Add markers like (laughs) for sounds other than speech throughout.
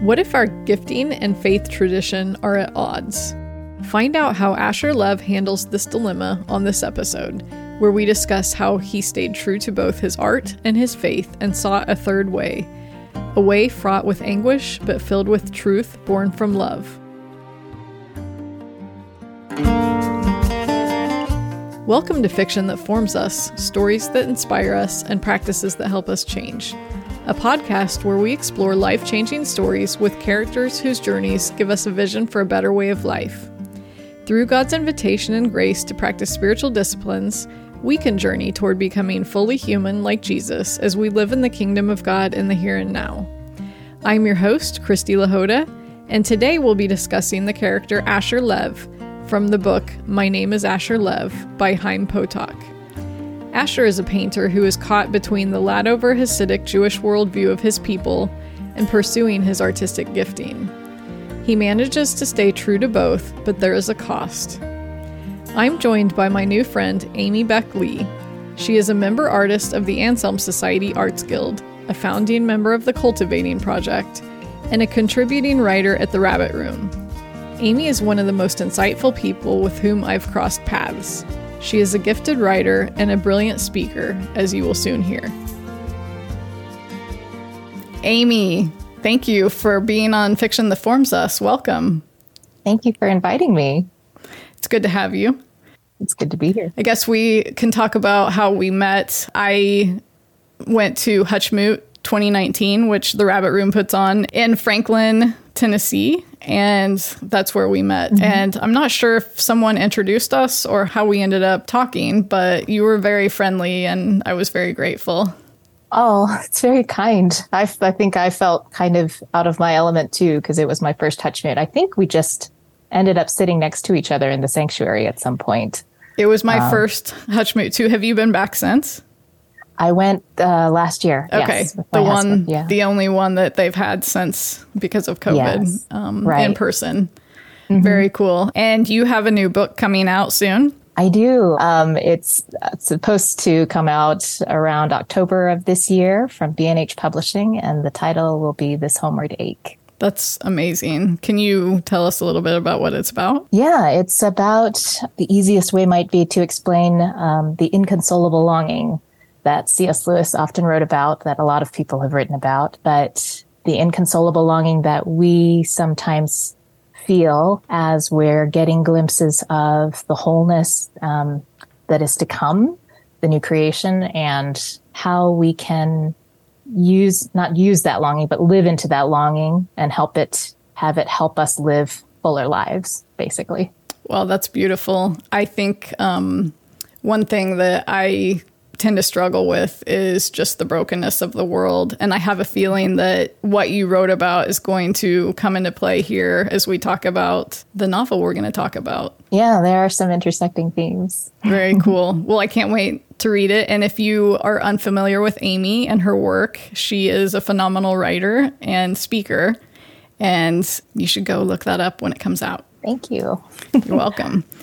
What if our gifting and faith tradition are at odds? Find out how Asher Lev handles this dilemma on this episode, where we discuss how he stayed true to both his art and his faith and sought a third way, a way fraught with anguish but filled with truth born from love. Welcome to Fiction That Forms Us, stories that inspire us, and practices that help us change. A podcast where we explore life changing stories with characters whose journeys give us a vision for a better way of life. Through God's invitation and grace to practice spiritual disciplines, we can journey toward becoming fully human like Jesus as we live in the kingdom of God in the here and now. I'm your host, Kristy Lahoda, and today we'll be discussing the character Asher Lev from the book My Name is Asher Lev by Chaim Potok. Asher is a painter who is caught between the Ladover Hasidic Jewish worldview of his people and pursuing his artistic gifting. He manages to stay true to both, but there is a cost. I'm joined by my new friend, Amy Baik Lee. She is a member artist of the Anselm Society Arts Guild, a founding member of the Cultivating Project, and a contributing writer at the Rabbit Room, Amy is one of the most insightful people with whom I've crossed paths. She is a gifted writer and a brilliant speaker, as you will soon hear. Amy, thank you for being on Fiction That Forms Us. Welcome. Thank you for inviting me. It's good to have you. It's good to be here. I guess we can talk about how we met. I went to Hutchmoot 2019, which the Rabbit Room puts on in Franklin, Tennessee and that's where we met. Mm-hmm. And I'm not sure if someone introduced us or how we ended up talking, but you were very friendly and I was very grateful. Oh, it's very kind. I, I think I felt kind of out of my element too because it was my first Hutchmoot. I think we just ended up sitting next to each other in the sanctuary at some point. It was my um, first Hutchmoot too. Have you been back since? I went uh, last year. Okay, yes, the one, yeah. the only one that they've had since because of COVID yes. um, right. in person. Mm-hmm. Very cool. And you have a new book coming out soon. I do. Um, it's, it's supposed to come out around October of this year from B&H Publishing, and the title will be This Homeward Ache. That's amazing. Can you tell us a little bit about what it's about? Yeah, it's about the easiest way might be to explain um, the inconsolable longing that C.S. Lewis often wrote about, that a lot of people have written about, but the inconsolable longing that we sometimes feel as we're getting glimpses of the wholeness um, that is to come, the new creation, and how we can use, not use that longing, but live into that longing and help it, have it help us live fuller lives, basically. Well, that's beautiful. I think um, one thing that I tend to struggle with is just the brokenness of the world. And I have a feeling that what you wrote about is going to come into play here as we talk about the novel we're going to talk about. Yeah, there are some intersecting themes. Very (laughs) cool. Well, I can't wait to read it. And if you are unfamiliar with Amy and her work, she is a phenomenal writer and speaker. And you should go look that up when it comes out. Thank you. You're welcome. (laughs)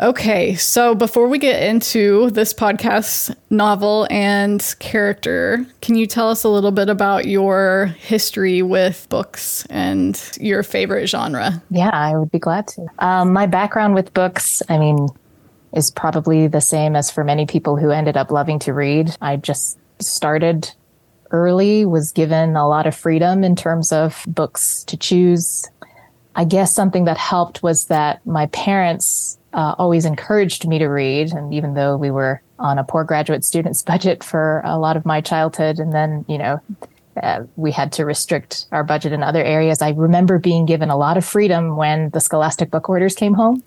Okay, so before we get into this podcast novel and character, can you tell us a little bit about your history with books and your favorite genre? Yeah, I would be glad to. Um, my background with books, I mean, is probably the same as for many people who ended up loving to read. I just started early, was given a lot of freedom in terms of books to choose. I guess something that helped was that my parents uh, always encouraged me to read. And even though we were on a poor graduate student's (laughs) budget for a lot of my childhood, and then, you know, uh, we had to restrict our budget in other areas. I remember being given a lot of freedom when the Scholastic book orders came home.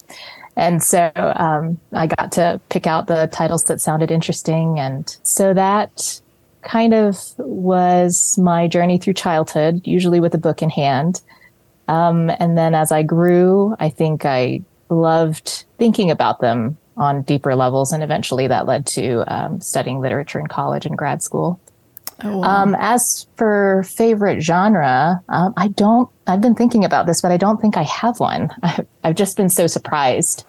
And so um, I got to pick out the titles that sounded interesting. And so that kind of was my journey through childhood, usually with a book in hand. Um, and then as I grew, I think I loved thinking about them on deeper levels. And eventually that led to um, studying literature in college and grad school. Oh, wow. um, as for favorite genre, um, I don't, I've been thinking about this, but I don't think I have one. (laughs) I've just been so surprised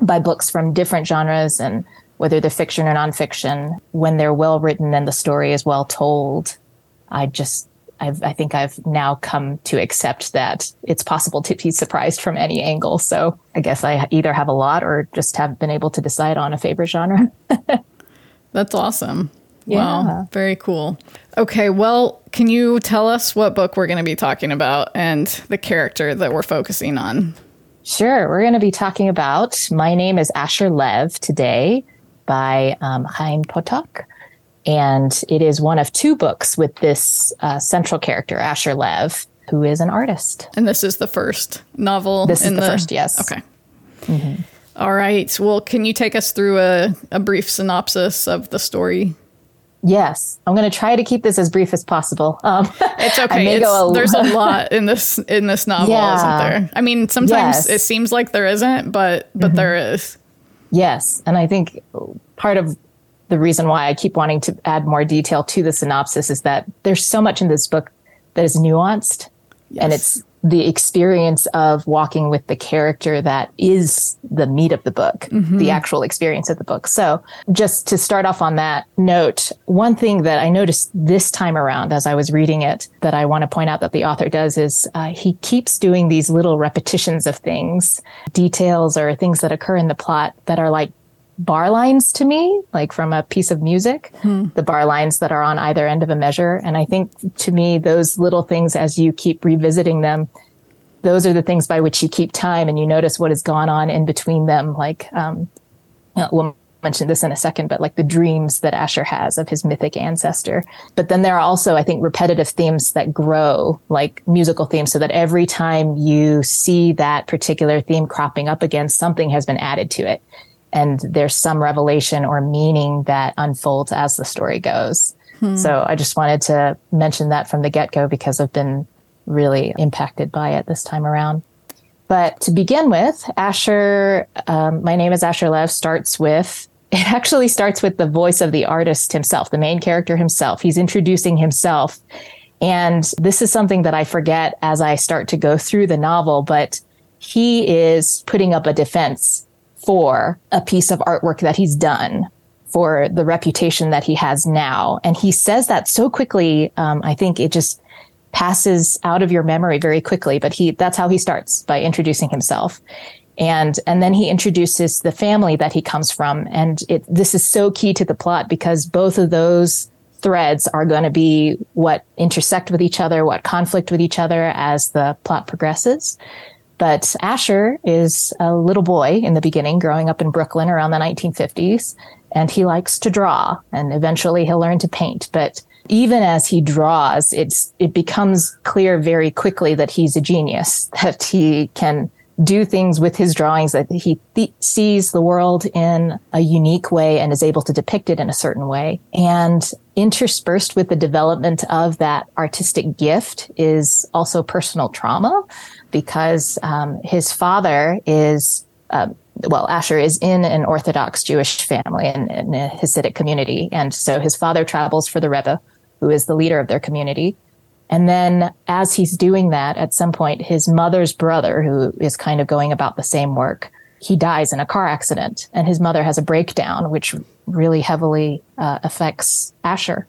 by books from different genres and whether they're fiction or nonfiction, when they're well written and the story is well told. I just I've, I think I've now come to accept that it's possible to be surprised from any angle. So I guess I either have a lot or just have been able to decide on a favorite genre. (laughs) That's awesome. Yeah. Wow. Very cool. Okay. Well, can you tell us what book we're going to be talking about and the character that we're focusing on? Sure. We're going to be talking about My Name is Asher Lev today by um, Chaim Potok. And it is one of two books with this uh, central character, Asher Lev, who is an artist. And this is the first novel. This is the, the, first, yes. Okay. Mm-hmm. All right. Well, can you take us through a, a brief synopsis of the story? Yes, I'm going to try to keep this as brief as possible. Um, (laughs) it's okay. It's, a, there's a (laughs) lot in this in this novel, yeah. isn't there? I mean, sometimes yes. it seems like there isn't, but but mm-hmm. there is. Yes, and I think part of the reason why I keep wanting to add more detail to the synopsis is that there's so much in this book that is nuanced, yes. and it's the experience of walking with the character that is the meat of the book, mm-hmm. the actual experience of the book. So, just to start off on that note, one thing that I noticed this time around as I was reading it that I want to point out that the author does is uh, he keeps doing these little repetitions of things, details or things that occur in the plot that are like bar lines to me, like from a piece of music, hmm. the bar lines that are on either end of a measure. And I think to me, those little things, as you keep revisiting them, those are the things by which you keep time and you notice what has gone on in between them. Like, um, we'll mention this in a second, but like the dreams that Asher has of his mythic ancestor. But then there are also, I think, repetitive themes that grow, like musical themes, so that every time you see that particular theme cropping up again, something has been added to it and there's some revelation or meaning that unfolds as the story goes. Hmm. So I just wanted to mention that from the get go because I've been really impacted by it this time around. But to begin with, Asher, um, my name is Asher Lev, starts with, (laughs) it actually starts with the voice of the artist himself, the main character himself. He's introducing himself. And this is something that I forget as I start to go through the novel, but he is putting up a defense for a piece of artwork that he's done for the reputation that he has now. And he says that so quickly. Um, I think it just passes out of your memory very quickly, but he, that's how he starts by introducing himself. And, and then he introduces the family that he comes from. And it, this is so key to the plot because both of those threads are going to be what intersect with each other, what conflict with each other as the plot progresses. But Asher is a little boy in the beginning, growing up in Brooklyn around the 1950s, and he likes to draw, and eventually he'll learn to paint. But even as he draws, it's it becomes clear very quickly that he's a genius, (laughs) that he can do things with his drawings, that he th- sees the world in a unique way and is able to depict it in a certain way. And interspersed with the development of that artistic gift is also personal trauma because um, his father is, uh, well, Asher is in an Orthodox Jewish family in, in a Hasidic community. And so his father travels for the Rebbe, who is the leader of their community. And then as he's doing that, at some point, his mother's brother, who is kind of going about the same work, he dies in a car accident and his mother has a breakdown, which really heavily uh, affects Asher.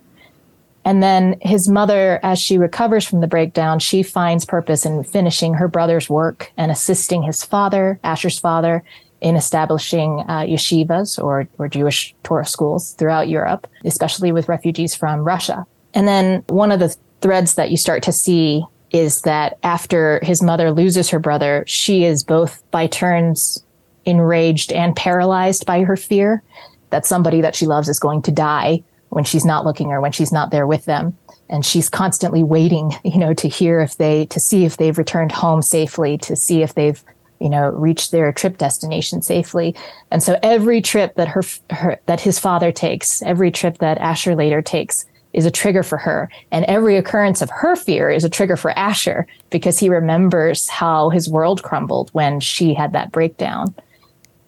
And then his mother, as she recovers from the breakdown, she finds purpose in finishing her brother's work and assisting his father, Asher's father, in establishing uh, yeshivas or, or Jewish Torah schools throughout Europe, especially with refugees from Russia. And then one of the threads that you start to see is that after his mother loses her brother, she is both by turns enraged and paralyzed by her fear that somebody that she loves is going to die when she's not looking or when she's not there with them. And she's constantly waiting, you know, to hear if they, to see if they've returned home safely, to see if they've, you know, reached their trip destination safely. And so every trip that her, her that his father takes, every trip that Asher later takes is a trigger for her. And every occurrence of her fear is a trigger for Asher because he remembers how his world crumbled when she had that breakdown.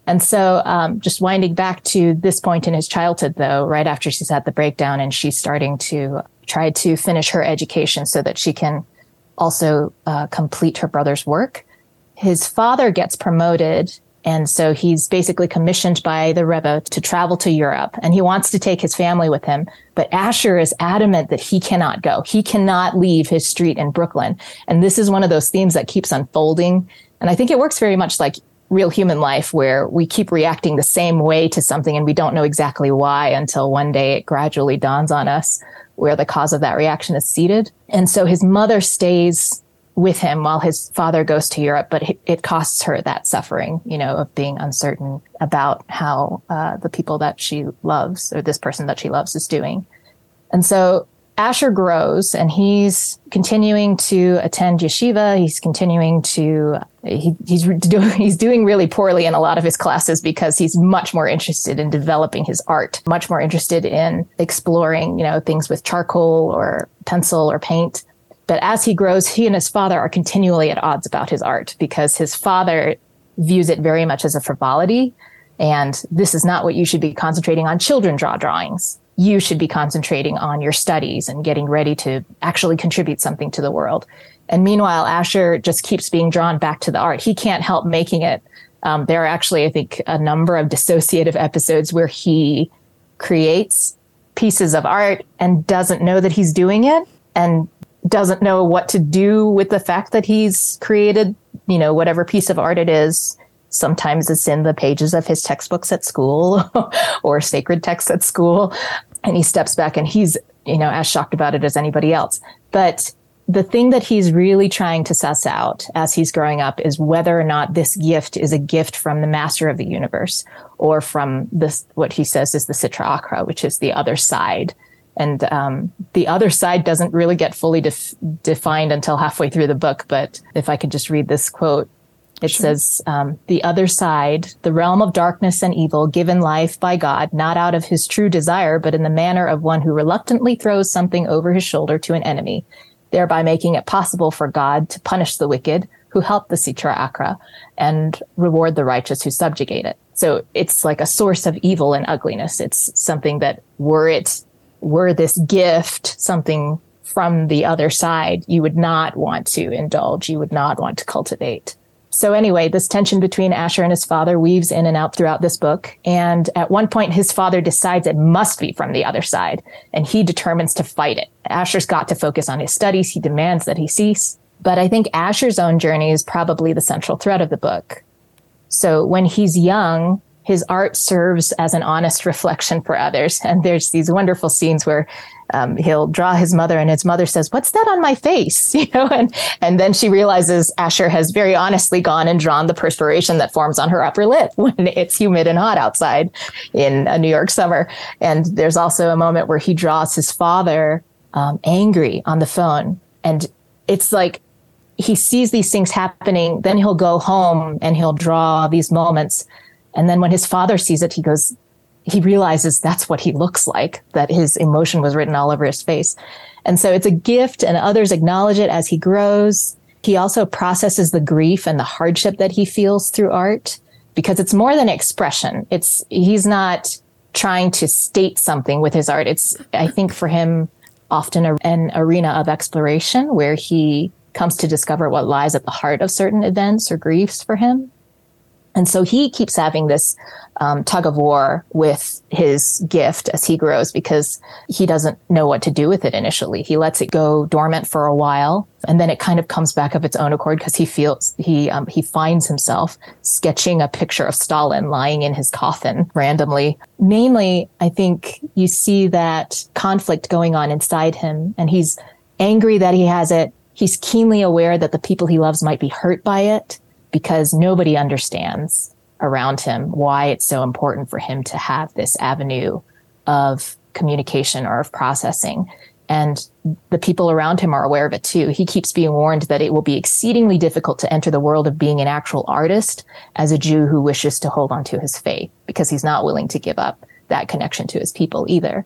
And so, um, just winding back to this point in his childhood, though, right after she's had the breakdown and she's starting to try to finish her education so that she can also uh, complete her brother's work, his father gets promoted And so he's basically commissioned by the Rebbe to travel to Europe and he wants to take his family with him. But Asher is adamant that he cannot go. He cannot leave his street in Brooklyn. And this is one of those themes that keeps unfolding. And I think it works very much like real human life where we keep reacting the same way to something and we don't know exactly why until one day it gradually dawns on us where the cause of that reaction is seated. And so his mother stays with him while his father goes to Europe, but it costs her that suffering, you know, of being uncertain about how uh, the people that she loves or this person that she loves is doing. And so Asher grows and he's continuing to attend yeshiva. He's continuing to, he, he's, (laughs) doing, he's doing really poorly in a lot of his classes because he's much more interested in developing his art, much more interested in exploring, you know, things with charcoal or pencil or paint. But as he grows, he and his father are continually at odds about his art because his father views it very much as a frivolity. And this is not what you should be concentrating on. Children draw drawings. You should be concentrating on your studies and getting ready to actually contribute something to the world. And meanwhile, Asher just keeps being drawn back to the art. He can't help making it. Um, there are actually, I think, a number of dissociative episodes where he creates pieces of art and doesn't know that he's doing it and doesn't know what to do with the fact that he's created, you know, whatever piece of art it is. Sometimes it's in the pages of his textbooks at school (laughs) or sacred texts at school. And he steps back and he's, you know, as shocked about it as anybody else. But the thing that he's really trying to suss out as he's growing up is whether or not this gift is a gift from the master of the universe or from this, what he says is the Sitra Achra, which is the other side and um, the other side doesn't really get fully def- defined until halfway through the book. But if I could just read this quote, it sure. says, um, "The other side, the realm of darkness and evil, given life by God, not out of His true desire, but in the manner of one who reluctantly throws something over his shoulder to an enemy, thereby making it possible for God to punish the wicked." Who help the Sitra Achra and reward the righteous who subjugate it. So it's like a source of evil and ugliness. It's something that were it were this gift something from the other side you would not want to indulge, you would not want to cultivate. So anyway, this tension between Asher and his father weaves in and out throughout this book. And at one point, his father decides it must be from the other side, and he determines to fight it. Asher's got to focus on his studies. He demands that he cease. But I think Asher's own journey is probably the central thread of the book. So when he's young, his art serves as an honest reflection for others. (laughs) And there's these wonderful scenes where um, he'll draw his mother, and his mother says, "What's that on my face?" (laughs) You know, and and then she realizes Asher has very honestly gone and drawn the perspiration that forms on her upper lip (laughs) when it's humid and hot outside in a New York summer. And there's also a moment where he draws his father um, angry on the phone, and it's like he sees these things happening. Then he'll go home and he'll draw these moments and then when his father sees it, he goes, he realizes that's what he looks like, that his emotion was written all over his face. And so it's a gift and others acknowledge it as he grows. He also processes the grief and the hardship that he feels through art because it's more than expression. It's, he's not trying to state something with his art. It's, I think for him, often a, an arena of exploration where he comes to discover what lies at the heart of certain events or griefs for him. And so he keeps having this um, tug of war with his gift as he grows because he doesn't know what to do with it initially. He lets it go dormant for a while, and then it kind of comes back of its own accord because he feels he um, he finds himself sketching a picture of Stalin lying in his coffin randomly. Mainly, I think you see that conflict going on inside him, and he's angry that he has it. He's keenly aware that the people he loves might be hurt by it because nobody understands around him why it's so important for him to have this avenue of communication or of processing. And the people around him are aware of it too. He keeps being warned that it will be exceedingly difficult to enter the world of being an actual artist as a Jew who wishes to hold on to his faith because he's not willing to give up that connection to his people either.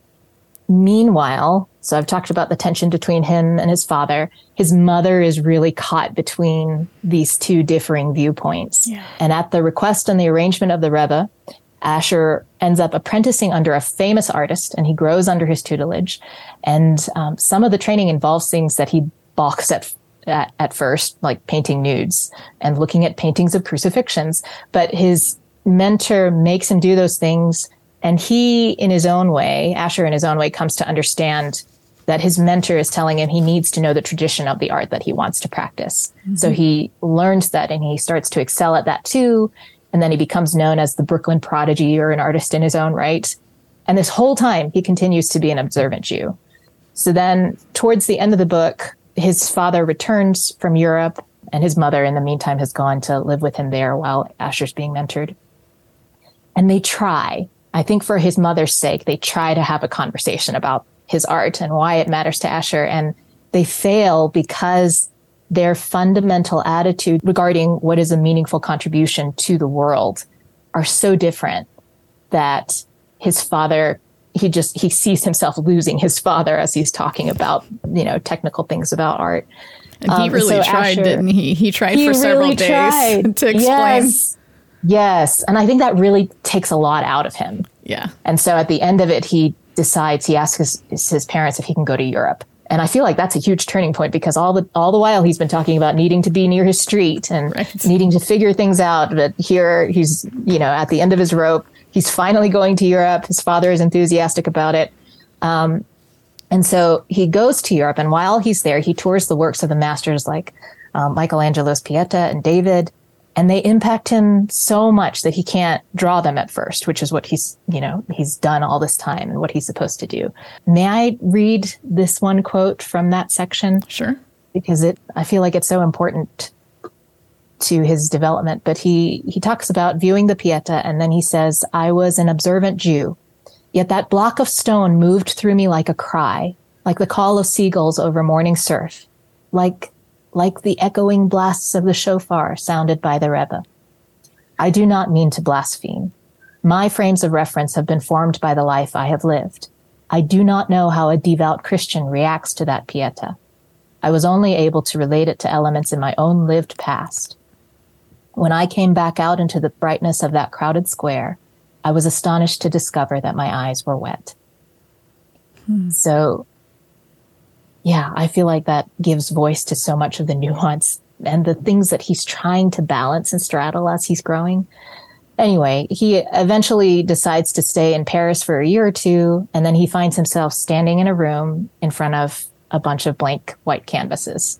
Meanwhile, so I've talked about the tension between him and his father. His mother is really caught between these two differing viewpoints. Yeah. And at the request and the arrangement of the Rebbe, Asher ends up apprenticing under a famous artist and he grows under his tutelage. And um, some of the training involves things that he balks at at, at first, like painting nudes and looking at paintings of crucifixions. But his mentor makes him do those things. And he, in his own way, Asher in his own way, comes to understand that his mentor is telling him he needs to know the tradition of the art that he wants to practice. Mm-hmm. So he learns that and he starts to excel at that too. And then he becomes known as the Brooklyn prodigy or an artist in his own right. And this whole time, he continues to be an observant Jew. So then, towards the end of the book, his father returns from Europe, and his mother, in the meantime, has gone to live with him there while Asher's being mentored. And they try, I think for his mother's sake, they try to have a conversation about his art and why it matters to Asher. And they fail because their fundamental attitude regarding what is a meaningful contribution to the world are so different that his father he just he sees himself losing his father as he's talking about you know technical things about art and he um, really so tried Asher, didn't he he tried he for several really days tried. (laughs) to explain yes. yes and i think that really takes a lot out of him yeah and so at the end of it he decides he asks his, his parents if he can go to europe and I feel like that's a huge turning point because all the all the while he's been talking about needing to be near his street and right. (laughs) needing to figure things out. But here he's you know at the end of his rope, he's finally going to Europe. His father is enthusiastic about it. Um, and so he goes to Europe. And while he's there, he tours the works of the masters like um, Michelangelo's Pieta and David. And they impact him so much that he can't draw them at first, which is what he's, you know, he's done all this time and what he's supposed to do. May I read this one quote from that section? Sure. Because it, I feel like it's so important to his development, but he, he talks about viewing the Pieta and then he says, I was an observant Jew, yet that block of stone moved through me like a cry, like the call of seagulls over morning surf, like, like the echoing blasts of the shofar sounded by the Rebbe. I do not mean to blaspheme. My frames of reference have been formed by the life I have lived. I do not know how a devout Christian reacts to that Pieta. I was only able to relate it to elements in my own lived past. When I came back out into the brightness of that crowded square, I was astonished to discover that my eyes were wet. Hmm. So, yeah, I feel like that gives voice to so much of the nuance and the things that he's trying to balance and straddle as he's growing. Anyway, he eventually decides to stay in Paris for a year or two, and then he finds himself standing in a room in front of a bunch of blank white canvases.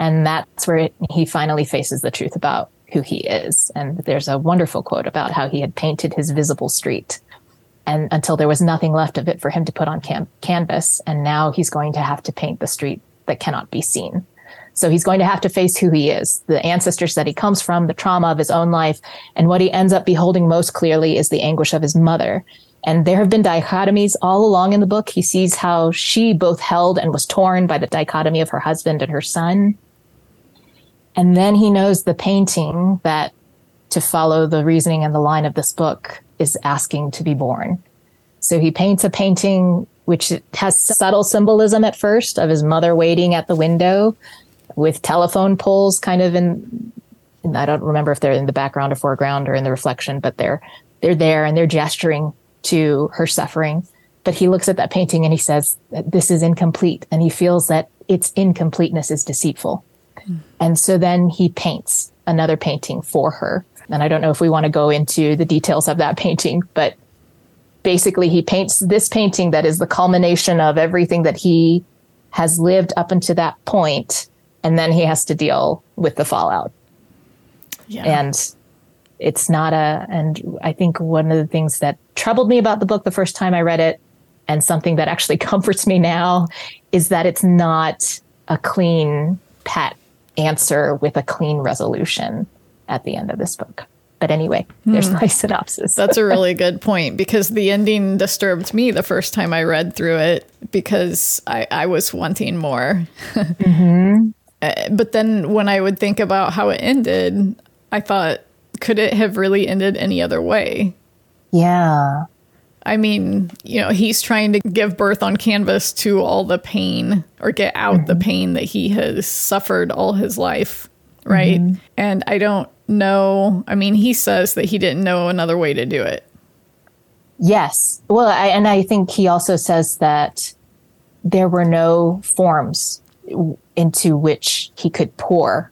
And that's where he finally faces the truth about who he is. And there's a wonderful quote about how he had painted his visible street and until there was nothing left of it for him to put on cam- canvas. And now he's going to have to paint the street that cannot be seen. So he's going to have to face who he is, the ancestors that he comes from, the trauma of his own life. And what he ends up beholding most clearly is the anguish of his mother. And there have been dichotomies all along in the book. He sees how she both held and was torn by the dichotomy of her husband and her son. And then he knows the painting that, to follow the reasoning and the line of this book, is asking to be born. So he paints a painting which has subtle symbolism at first of his mother waiting at the window with telephone poles kind of in, I don't remember if they're in the background or foreground or in the reflection, but they're they're there and they're gesturing to her suffering. But he looks at that painting and he says, This is incomplete. And he feels that its incompleteness is deceitful. Hmm. And so then he paints another painting for her. And I don't know if we want to go into the details of that painting, but basically he paints this painting that is the culmination of everything that he has lived up until that point, and then he has to deal with the fallout. Yeah. And it's not a and I think one of the things that troubled me about the book the first time I read it and something that actually (laughs) comforts me now is that it's not a clean pat answer with a clean resolution at the end of this book. But anyway, there's hmm. my synopsis. That's a really (laughs) good point because the ending disturbed me the first time I read through it because I, I was wanting more. mm-hmm. (laughs) Uh, but then when I would think about how it ended, I thought, could it have really ended any other way? Yeah. I mean, you know, he's trying to give birth on canvas to all the pain or get out mm-hmm. the pain that he has suffered all his life, right? Mm-hmm. And I don't know. I mean, he says that he didn't know another way to do it. Yes. Well, I, and I think he also says that there were no forms into which he could pour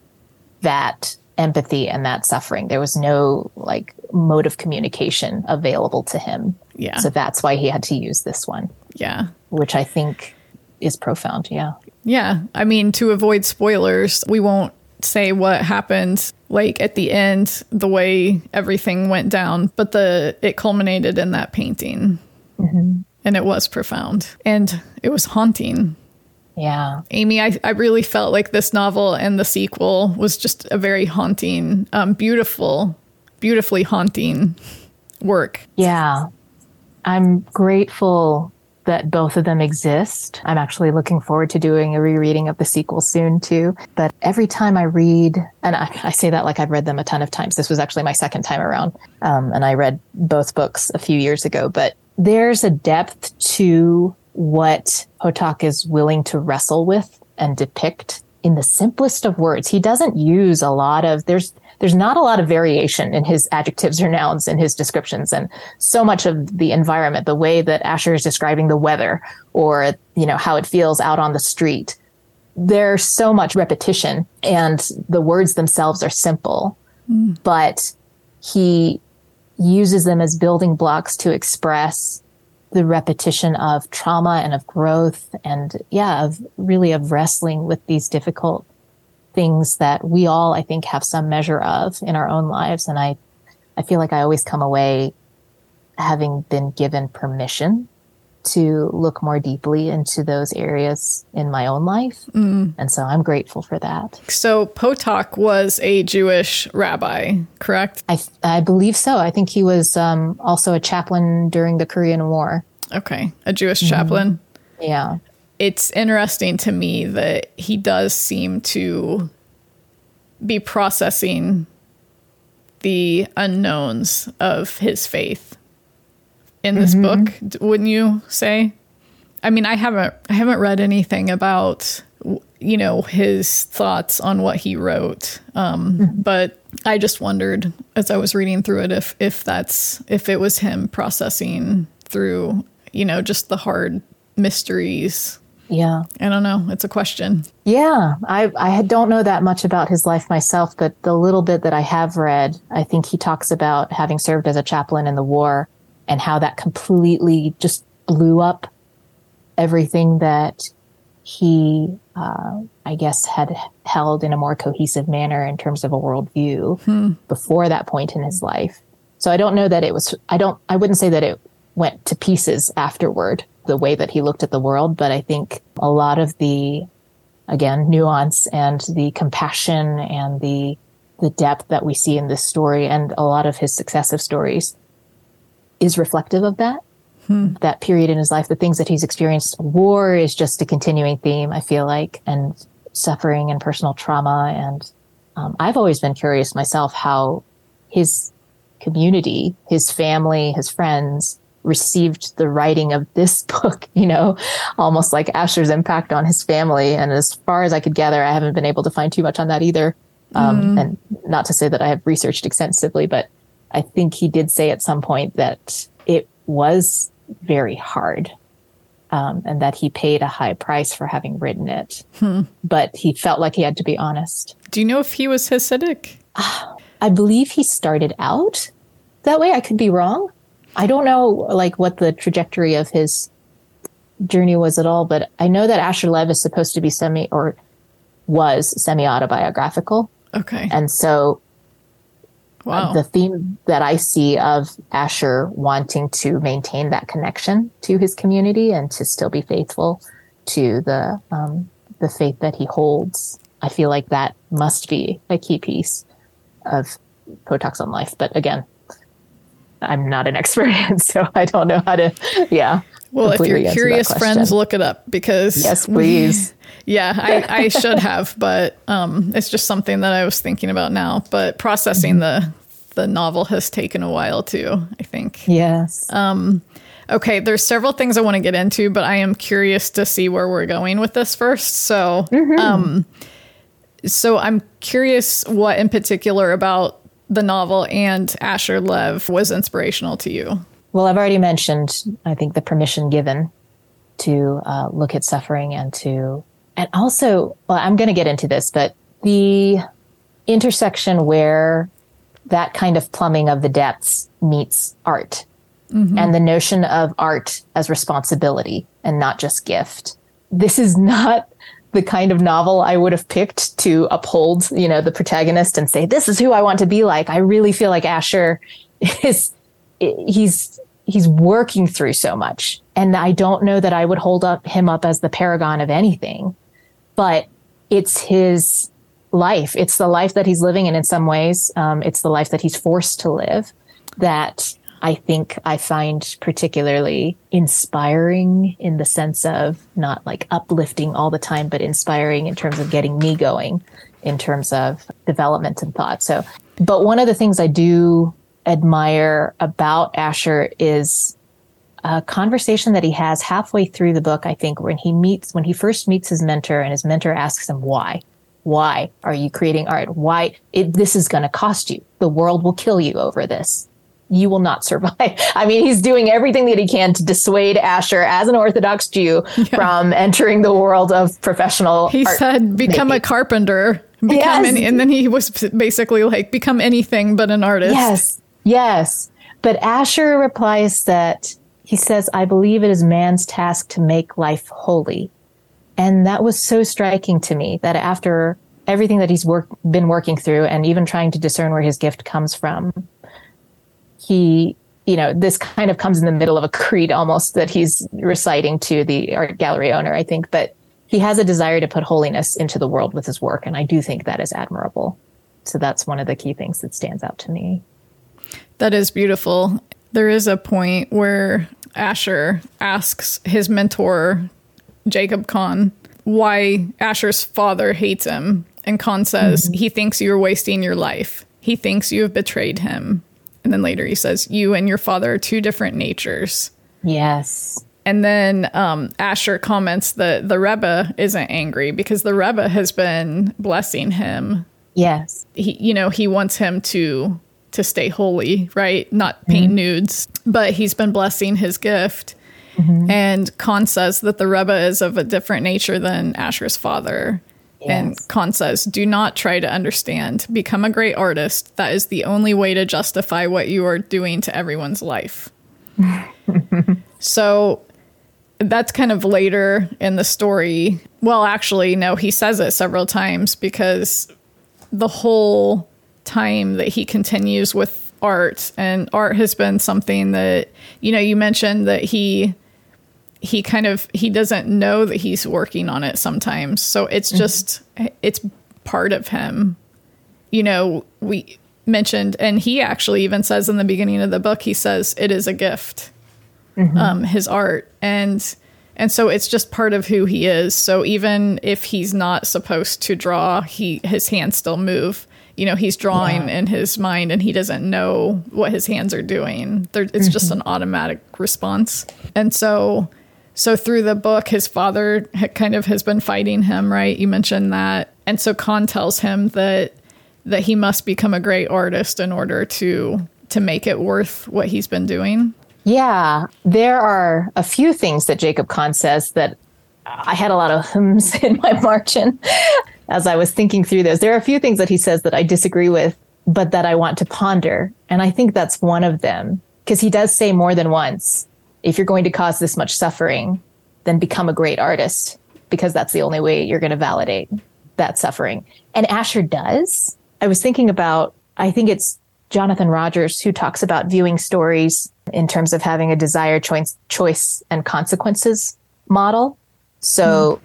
that empathy and that suffering. There was no like mode of communication available to him. Yeah. So that's why he had to use this one, Yeah. which I think is profound. Yeah. Yeah. I mean, to avoid spoilers, we won't say what happened like at the end, the way everything went down, but the it culminated in that painting. And it was profound. And it was haunting. Yeah. Amy, I, I really felt like this novel and the sequel was just a very haunting, um, beautiful, beautifully haunting work. Yeah. I'm grateful that both of them exist. I'm actually looking forward to doing a rereading of the sequel soon too. But every time I read, and I, I say that like I've read them a ton of times. This was actually my second time around. Um, and I read both books a few years ago, but there's a depth to what Potok is willing to wrestle with and depict in the simplest of words. He doesn't use a lot of, there's, there's not a lot of variation in his adjectives or nouns in his descriptions. And so much of the environment the way that asher is describing the weather or you know how it feels out on the street there's so much repetition and the words themselves are simple hmm. but he uses them as building blocks to express the repetition of trauma and of growth and yeah of really of wrestling with these difficult things that we all i think have some measure of in our own lives. And i i feel like i always come away having been given permission to look more deeply into those areas in my own life. And so i'm grateful for that. So Potok was a Jewish rabbi, correct? i i believe so. I think he was um, also a chaplain during the korean war. Okay, a Jewish chaplain. yeah It's interesting to me that he does seem to be processing the unknowns of his faith in this book, wouldn't you say? I mean, I haven't I haven't read anything about you know his thoughts on what he wrote, um, but I just wondered as I was reading through it if if that's if it was him processing through you know just the hard mysteries. Yeah I don't know. It's a question. Yeah, I I don't know that much about his life myself, but the little bit that I have read, I think he talks about having served as a chaplain in the war and how that completely just blew up everything that he, uh, I guess, had held in a more cohesive manner in terms of a worldview before that point in his life. So I don't know that it was. I don't. I wouldn't say that it went to pieces afterward the way that he looked at the world, but I think a lot of the again nuance and the compassion and the the depth that we see in this story and a lot of his successive stories is reflective of that. That period in his life the things that he's experienced war is just a continuing theme i feel like and suffering and personal trauma. And um, i've always been curious myself how his community his family his friends received the writing of this (laughs) book, you know, almost like Asher's impact on his family. And as far as I could gather, I haven't been able to find too much on that either. Um, And not to say that I have researched extensively, but I think he did say at some point that it was very hard um, and that he paid a high price for having written it. But he felt like he had to be honest. Do you know if he was Hasidic? (sighs) I believe he started out that way. I could be wrong. I don't know like what the trajectory of his journey was at all, but I know that Asher Lev is supposed to be semi or was semi autobiographical. Okay. And so Wow. the theme that I see of Asher wanting to maintain that connection to his community and to still be faithful to the um, the faith that he holds, I feel like that must be a key piece of Potok's own life. But again, I'm not an expert, (laughs) and so I don't know how to. Yeah. well, if you're curious, friends, look it up because Yes, please. (laughs) Yeah, I, I should have, but um, it's just something that I was thinking about now. But processing the the novel has taken a while too. I think. yes. Um, Okay, there's several things I want to get into, but I am curious to see where we're going with this first. So, um, so I'm curious what in particular about the novel and Asher Lev was inspirational to you. Well, I've already mentioned, I think, the permission given to uh, look at suffering and to and also, well, I'm going to get into this, but the intersection where that kind of plumbing of the depths meets art mm-hmm. and the notion of art as responsibility and not just gift. This is not the kind of novel I would have picked to uphold, you know, the protagonist and say, this is who I want to be like. I really feel like Asher (laughs) is, he's, he's working through so much. And I don't know that I would hold up him up as the paragon of anything, but it's his life. It's the life that he's living. And in some ways, um, it's the life that he's forced to live that I think I find particularly inspiring in the sense of not like uplifting all the time, but inspiring in terms of getting me going in terms of development and thought. So, but one of the things I do admire about Asher is a conversation that he has halfway through the book, I think, when he meets, when he first meets his mentor and his mentor asks him why. Why are you creating art? Why it, this is going to cost you? The world will kill you over this you will not survive. (laughs) I mean, he's doing everything that he can to dissuade Asher as an Orthodox Jew (laughs) yeah. from entering the world of professional. He said, "Become making. a carpenter." Become yes. And then he was basically like, "Become anything but an artist." Yes, yes. But Asher replies that he says, "I believe it is man's task to make life holy," and that was so striking to me that after everything that he's work, been working through, and even trying to discern where his gift comes from he you know this kind of comes in the middle of a creed almost that he's reciting to the art gallery owner i think. But he has a desire to put holiness into the world with his work and i do think that is admirable. So that's one of the key things that stands out to me. That is beautiful. There is a point where asher asks his mentor jacob kahn why asher's father hates him. And kahn says mm-hmm. he thinks you're wasting your life. He thinks you have betrayed him and then later he says, You and your father are two different natures. Yes. And then um, Asher comments that the Rebbe isn't angry because the Rebbe has been blessing him. Yes. He, you know, he wants him to to stay holy, right? Not paint mm-hmm. nudes, but he's been blessing his gift. Mm-hmm. And Kahn says that the Rebbe is of a different nature than Asher's father. And Kahn says, do not try to understand. Become a great artist. That is the only way to justify what you are doing to everyone's life. (laughs) so that's kind of later in the story. Well, actually, no, he says it several times because the whole time that he continues with art, and art has been something that, you know, you mentioned that he he kind of he doesn't know that he's working on it sometimes so it's mm-hmm. just it's part of him you know we mentioned and he actually even says in the beginning of the book he says it is a gift mm-hmm. um, his art and and so it's just part of who he is so even if he's not supposed to draw he his hands still move you know he's drawing yeah. in his mind and he doesn't know what his hands are doing They're, it's mm-hmm. just an automatic response and so so through the book, his father kind of has been fighting him, right? You mentioned that, and so Kahn tells him that that he must become a great artist in order to to make it worth what he's been doing. Yeah, there are a few things that Jacob Kahn says that I had a lot of hymns (laughs) in my margin as I was thinking through this. There are a few things that he says that I disagree with, but that I want to ponder, and I think that's one of them because he does say more than once if you're going to cause this much suffering, then become a great artist because that's the only way you're going to validate that suffering. And Asher does. I was thinking about, I think it's Jonathan Rogers who talks about viewing stories in terms of having a desire, choice, choice and consequences model. So mm.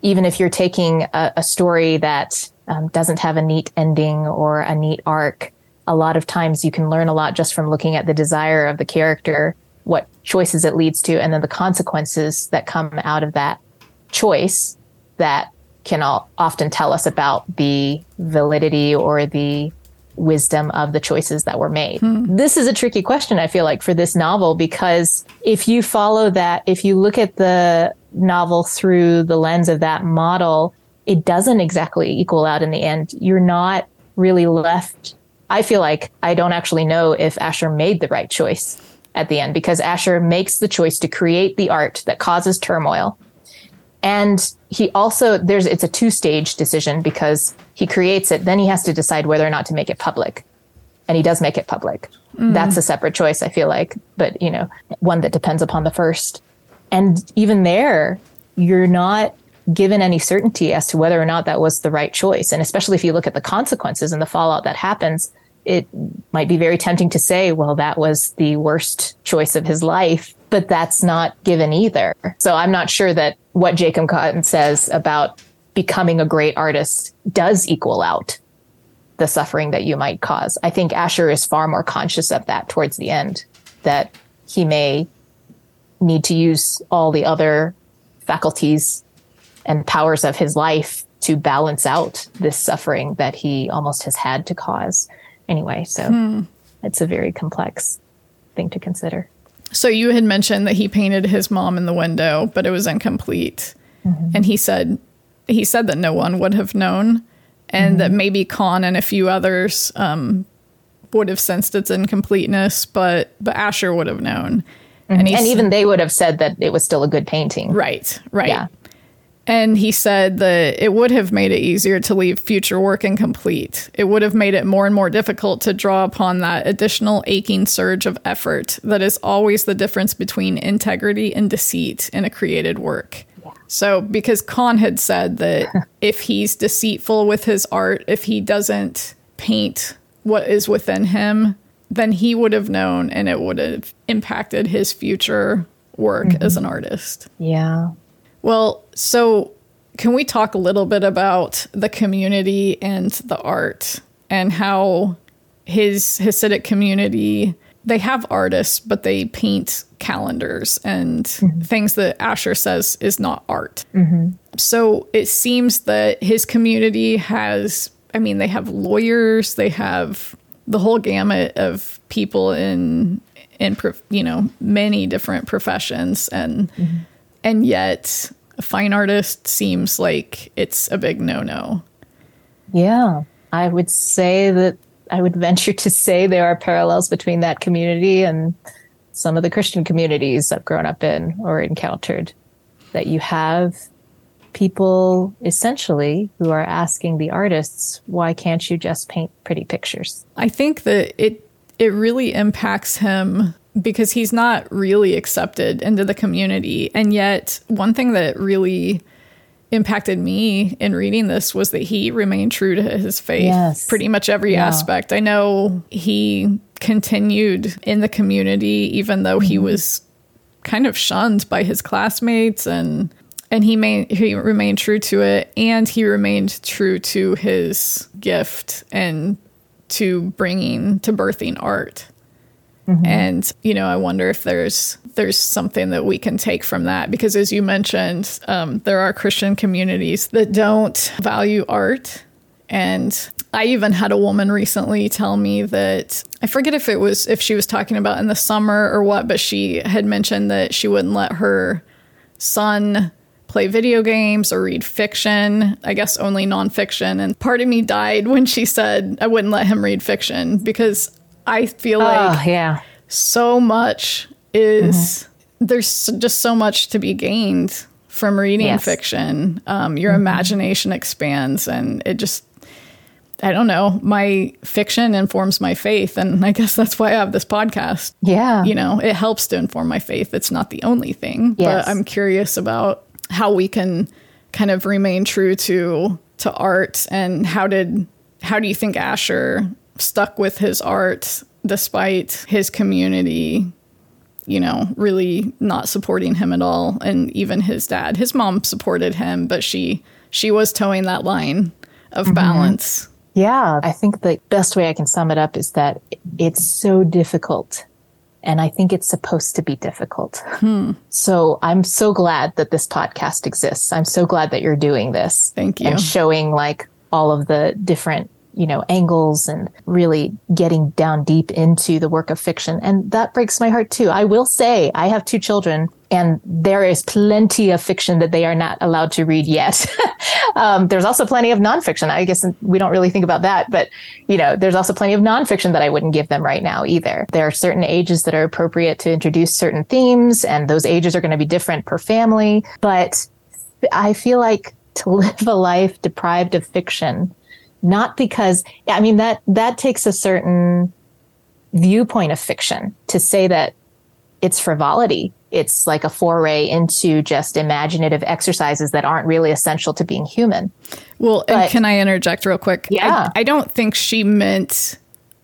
even if you're taking a, a story that um, doesn't have a neat ending or a neat arc, a lot of times you can learn a lot just from looking at the desire of the character what choices it leads to, and then the consequences that come out of that choice that can all, often tell us about the validity or the wisdom of the choices that were made. Hmm. This is a tricky question, I feel like, for this novel, because if you follow that, if you look at the novel through the lens of that model, it doesn't exactly equal out in the end. You're not really left. I feel like I don't actually know if Asher made the right choice at the end because Asher makes the choice to create the art that causes turmoil. And he also there's it's a two stage decision because he creates it, then he has to decide whether or not to make it public. And he does make it public. Mm. That's a separate choice, I feel like, but you know, one that depends upon the first. And even there, you're not given any certainty as to whether or not that was the right choice. And especially if you look at the consequences and the fallout that happens, it might be very tempting to say, well, that was the worst choice of his life, but that's not given either. So I'm not sure that what Jacob Kahn says about becoming a great artist does equal out the suffering that you might cause. I think Asher is far more conscious of that towards the end, that he may need to use all the other faculties and powers of his life to balance out this suffering that he almost has had to cause anyway. So hmm. it's a very complex thing to consider. So you had mentioned that he painted his mom in the window, but it was incomplete. Mm-hmm. And he said he said that no one would have known, and mm-hmm. that maybe Kahn and a few others um, would have sensed its incompleteness, but but Asher would have known. Mm-hmm. And, and even they would have said that it was still a good painting. Right, right. Yeah. And he said that it would have made it easier to leave future work incomplete. It would have made it more and more difficult to draw upon that additional aching surge of effort that is always the difference between integrity and deceit in a created work. So, because Kahn had said that (laughs) if he's deceitful with his art, if he doesn't paint what is within him, then he would have known and it would have impacted his future work mm-hmm. as an artist. Yeah. Well, so can we talk a little bit about the community and the art and how his Hasidic community they have artists, but they paint calendars and mm-hmm. things that Asher says is not art. Mm-hmm. So it seems that his community has, I mean, they have lawyers, they have the whole gamut of people in in you know many different professions and mm-hmm and yet a fine artist seems like it's a big no-no. Yeah, I would say that I would (laughs) venture to say there are parallels between that community and some of the Christian communities I've grown up in or encountered. That you have people essentially who are asking the artists, why can't you just paint pretty pictures? I think that it it really impacts him because he's not really accepted into the community. And yet, one thing that really impacted me in reading this was that he remained true to his faith yes. pretty much every yeah. aspect. I know he continued in the community even though mm-hmm. he was kind of shunned by his classmates and and he he remained true to it and he remained true to his gift and to bringing to birthing art Mm-hmm. And you know, I wonder if there's there's something that we can take from that because, as you mentioned, um, there are Christian communities that don't value art. And I even had a woman recently tell me that I forget if it was if she was talking about in the summer or what, but she had mentioned that she wouldn't let her son play video games or read fiction, I guess only nonfiction. And part of me died when she said I wouldn't let him read fiction because I feel oh, like yeah. so much is mm-hmm. there's just so much to be gained from reading yes. fiction. Um, your mm-hmm. imagination expands, and it just I don't know. My fiction informs my faith, and I guess that's why I have this podcast. Yeah, you know, it helps to inform my faith. It's not the only thing, yes. but I'm curious about how we can kind of remain true to to art and how did how do you think Asher stuck with his art despite his community you know, really not supporting him at all and even his dad. His mom supported him, but she she was toeing that line of mm-hmm. balance. Yeah, I think the best way I can sum it up is that it's so difficult and I think it's supposed to be difficult. Hmm. So I'm so glad that this podcast exists. I'm so glad that you're doing this. Thank you. And showing like all of the different you know, angles and really getting down deep into the work of fiction. And that breaks my heart too. I will say I have two children and there is plenty of fiction that they are not allowed to read yet. (laughs) um, there's also plenty of nonfiction. I guess we don't really think about that, but you know, there's also plenty of nonfiction that I wouldn't give them right now either. There are certain ages that are appropriate to introduce certain themes and those ages are going to be different per family, but I feel like to (laughs) live a life deprived of fiction, not because I mean that that takes a certain viewpoint of fiction to say that it's frivolity. It's like a foray into just imaginative exercises that aren't really essential to being human. Well, but, and can I interject real quick? Yeah. I, I don't think she meant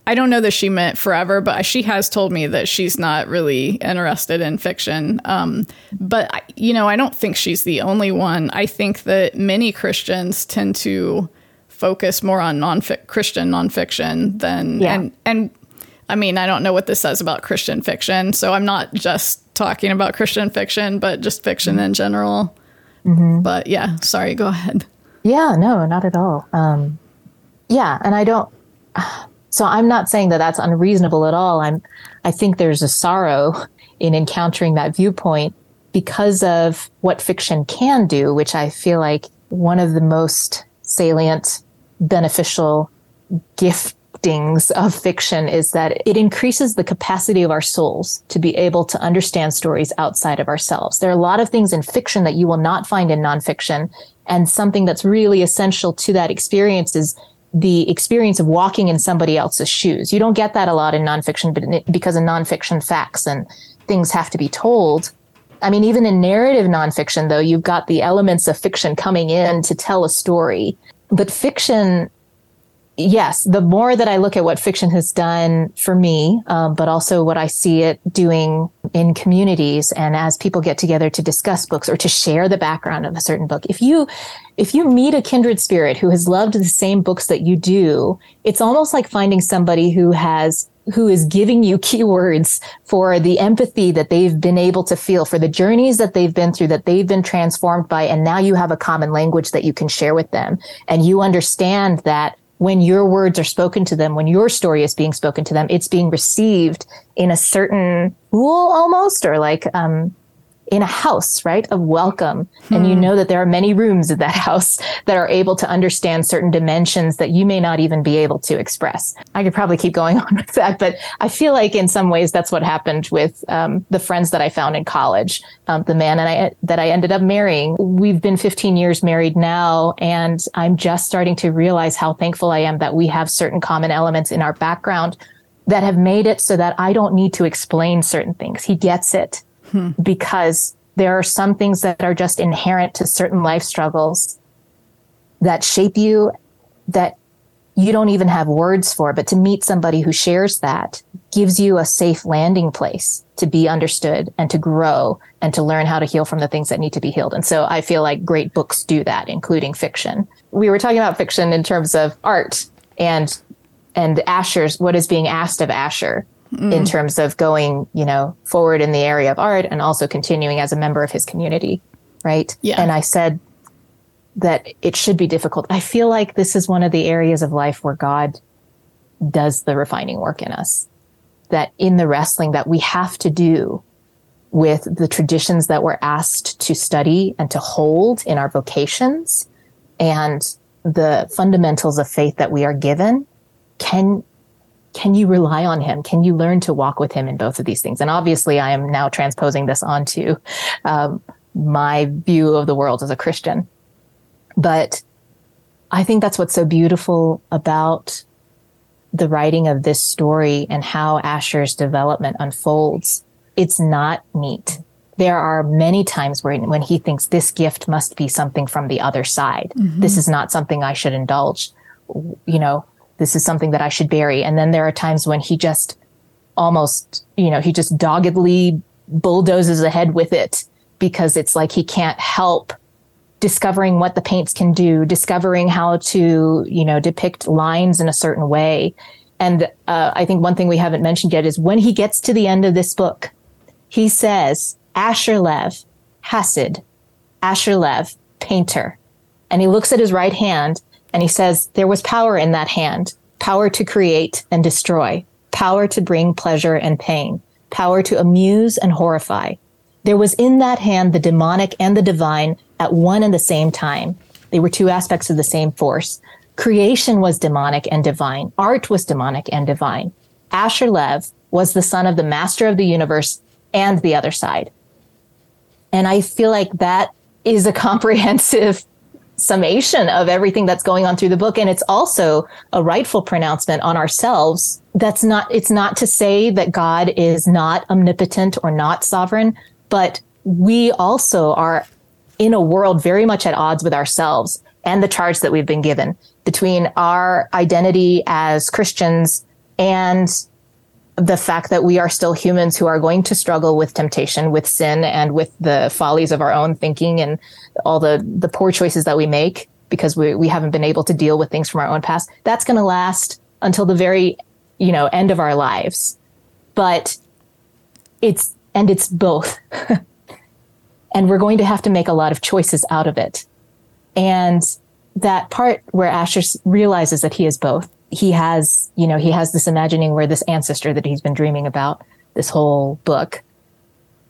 I don't know that she meant forever, but she has told me that she's not really interested in fiction. Um, but, you know, I don't think she's the only one. I think that many Christians tend to focus more on non Christian nonfiction than, yeah. and, and I mean, I don't know what this says about Christian fiction. So I'm not just talking about Christian fiction, but just fiction in general. Mm-hmm. But yeah, sorry, go ahead. Yeah, no, not at all. Um, yeah, and I don't. So I'm not saying that that's unreasonable at all. I'm, I think there's a sorrow in encountering that viewpoint because of what fiction can do, which I feel like one of the most salient, beneficial giftings of fiction is that it increases the capacity of our souls to be able to understand stories outside of ourselves. There are a lot of things in fiction that you will not find in nonfiction. And something that's really essential to that experience is the experience of walking in somebody else's shoes. You don't get that a lot in nonfiction, but because in nonfiction facts and things have to be told. I mean, even in narrative nonfiction, though, you've got the elements of fiction coming in to tell a story. But fiction yes, the more that I look at what fiction has done for me, um, but also what I see it doing in communities and as people get together to discuss books or to share the background of a certain book. If you, if you meet a kindred spirit who has loved the same books that you do, it's almost like finding somebody who has who is giving you (laughs) keywords for the empathy that they've been able to feel for the journeys that they've been through that they've been transformed by and now you have a common language that you can share with them. And you understand that when your words are spoken to them, when your story is being spoken to them, it's being received in a certain rule almost, or like um, in a house, right, of welcome. Hmm. And you hmm. know that there are many rooms in that (laughs) house that are able to understand certain dimensions that you may not even be able to express. I could probably keep going (laughs) on with that, but I feel like in some ways that's what happened with um, the friends that I found in college. Um, the man and I that I ended up marrying. We've been 15 years married now, and I'm just starting to realize how thankful I am that we have certain common elements in our background that have made it so that I don't need to explain certain things. He gets it hmm. because there are some things that are just inherent to certain life struggles that shape you that you don't even have words for, but to meet somebody who shares that gives you a safe landing place to be understood and to grow and to learn how to heal from the things that need to be healed. And so I feel like great books do that, including fiction. We were talking about fiction in terms of art and and Asher's what is being asked of Asher mm. in terms of going, you know, forward in the area of art and also continuing as a member of his community. Right. Yeah. And I said that it should be difficult. I feel like this is one of the areas of life where God does the refining work in us. That in the wrestling that we have to do with the traditions that we're asked to study and to hold in our vocations and the fundamentals of faith that we are given can can you rely on him? Can you learn to walk with him in both of these things? And obviously, I am now transposing this onto um, my view of the world as a Christian. But I think that's what's so beautiful about the writing of this story and how Asher's development unfolds. It's not neat. There are many times where when he thinks this gift must be something from the other side. Mm-hmm. This is not something I should indulge. You know, this is something that I should bury. And then there are times when he just almost, you know, he just doggedly bulldozes ahead with it because it's like he can't help discovering what the paints can do, discovering how to, you know, depict lines in a certain way. And uh, I think one thing we haven't mentioned yet is when he gets to the end of this book, he says, Asher Lev, Hasid, Asher Lev, painter. And he looks at his right hand and he says, There was power in that hand power to create and destroy, power to bring pleasure and pain, power to amuse and horrify. There was in that hand the demonic and the divine at one and the same time. They were two aspects of the same force. Creation was demonic and divine. Art was demonic and divine. Asher Lev was the son of the master of the universe and the other side. And I feel like that is a (laughs) comprehensive summation of everything that's going on through the book and it's also a rightful pronouncement on ourselves. That's not it's not to say that god is not omnipotent or not sovereign but we also are in a world very much at odds with ourselves and the charge that we've been given between our identity as Christians and the fact that we are still humans who are going to struggle with temptation, with sin, and with the follies of our own thinking and all the, the poor choices that we make because we, we haven't been able to deal with things from our own past. That's going to last until the very, you know, end of our lives. But it's, and it's both. (laughs) and we're going to have to make a lot of choices out of it. And that part where Asher realizes that he is both, he has, you know, he has this imagining where this ancestor that he's been dreaming about this whole book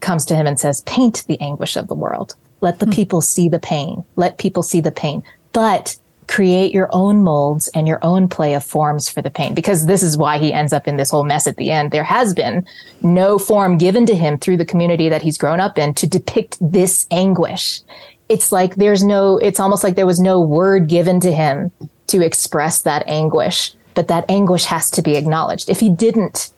comes to him and says, paint the anguish of the world. Let the hmm. people see the pain. Let people see the pain. But create your own molds and your own play of forms for the pain because this is why he ends up in this whole mess at the end there has been no form given to him through the community that he's grown up in to depict this anguish it's like there's no it's almost like there was no word given to him to express that anguish but that anguish has to be acknowledged if he didn't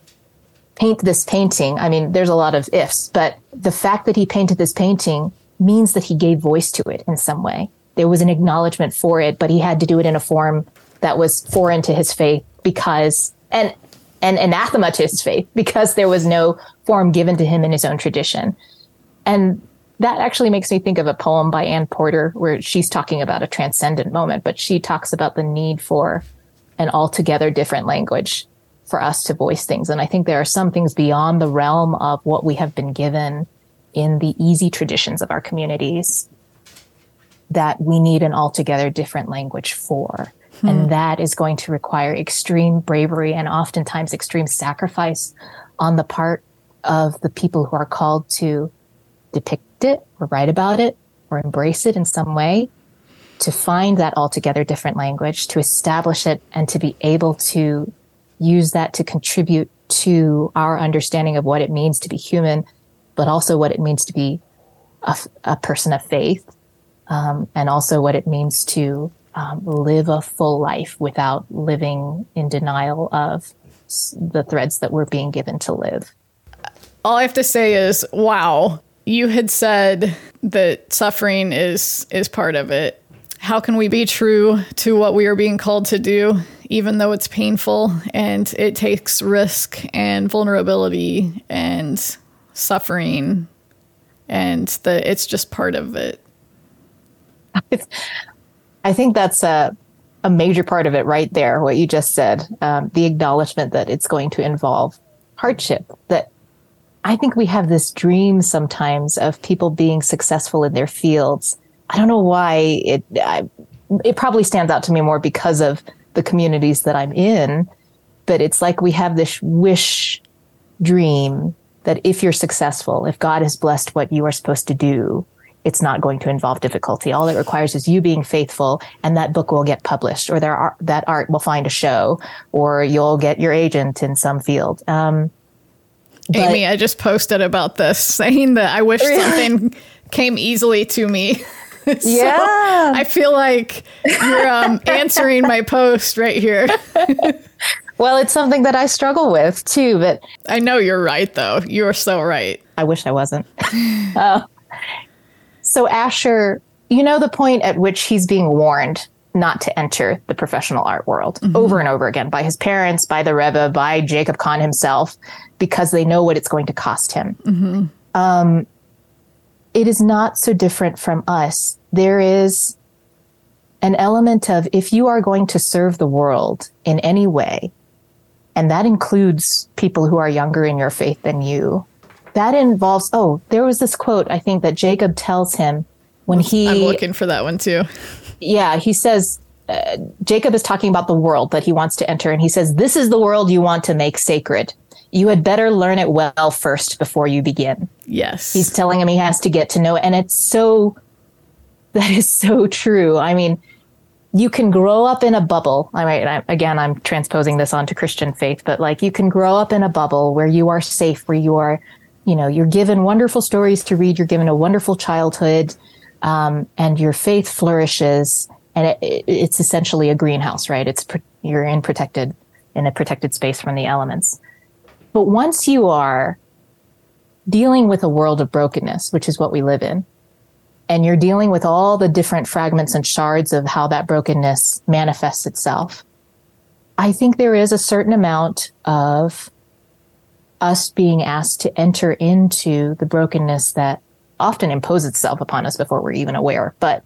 paint this painting i mean there's a lot of ifs but the fact that he painted this painting means that he gave voice to it in some way there was an acknowledgement for it, but he had to do it in a form that was foreign to his faith because and anathema to his faith because there was no form given to him in his own tradition. And that actually makes me think of a poem by Anne Porter where she's talking about a transcendent moment, but she talks about the need for an altogether different language for us to voice things. And I think there are some things beyond the realm of what we have been given in the easy traditions of our communities that we need an altogether different language for. Hmm. And that is going to require extreme bravery and oftentimes extreme sacrifice on the part of the people who are called to depict it or write about it or embrace it in some way to find that altogether different language, to establish it and to be able to use that to contribute to our understanding of what it means to be human, but also what it means to be a, a person of faith um, and also what it means to um, live a full life without living in denial of the threads that we're being given to live. All I have to say is, wow, you had said that suffering is is part of it. How can we be true to what we are being called to do, even though it's painful and it takes risk and vulnerability and suffering, and that it's just part of it? (laughs) I think that's a, a major part of it right there, what you just said. Um, the acknowledgement that it's going to involve hardship. That I think we have this dream sometimes of people being successful in their fields. I don't know why it, I, it probably stands out to me more because of the communities that I'm in. But it's like we have this wish dream that if you're successful, if God has blessed what you are supposed to do, it's not going to involve difficulty. All it requires is you being faithful and that book will get published or there are, that art will find a show or you'll get your agent in some field. Um, but, Amy, I just posted about this (laughs) saying that I wish really? something came easily to me. (laughs) so yeah. I feel like you're um, (laughs) answering my post right here. well, it's something that I struggle with too, but I know you're right though. You're so right. I wish I wasn't. uh, so Asher, you know the point at which he's being warned not to enter the professional art world mm-hmm. over and over again by his parents, by the Rebbe, by Jacob Kahn himself, because they know what it's going to cost him. Mm-hmm. Um, it is not so different from us. There is an element of if you are going to serve the world in any way, and that includes people who are younger in your faith than you, that involves oh there was this quote i think that jacob tells him when he i'm looking for that one too yeah he says uh, jacob is talking about the world that he wants to enter and he says this is the world you want to make sacred you had better learn it well first before you begin yes he's telling him he has to get to know it and it's so that is so true i mean you can grow up in a bubble. I mean, I, again, I'm transposing this onto Christian faith, but like you can grow up in a bubble where you are safe, where you are you know, you're given wonderful stories to read. You're given a wonderful childhood. Um, and your faith flourishes, and it, it, it's essentially a greenhouse, right? It's you're in protected in a protected space from the elements. But once you are dealing with a world of brokenness, which is what we live in, and you're dealing with all the different fragments and shards of how that brokenness manifests itself, I think there is a certain amount of us being asked to enter into the brokenness that often impose itself upon us before we're even aware, but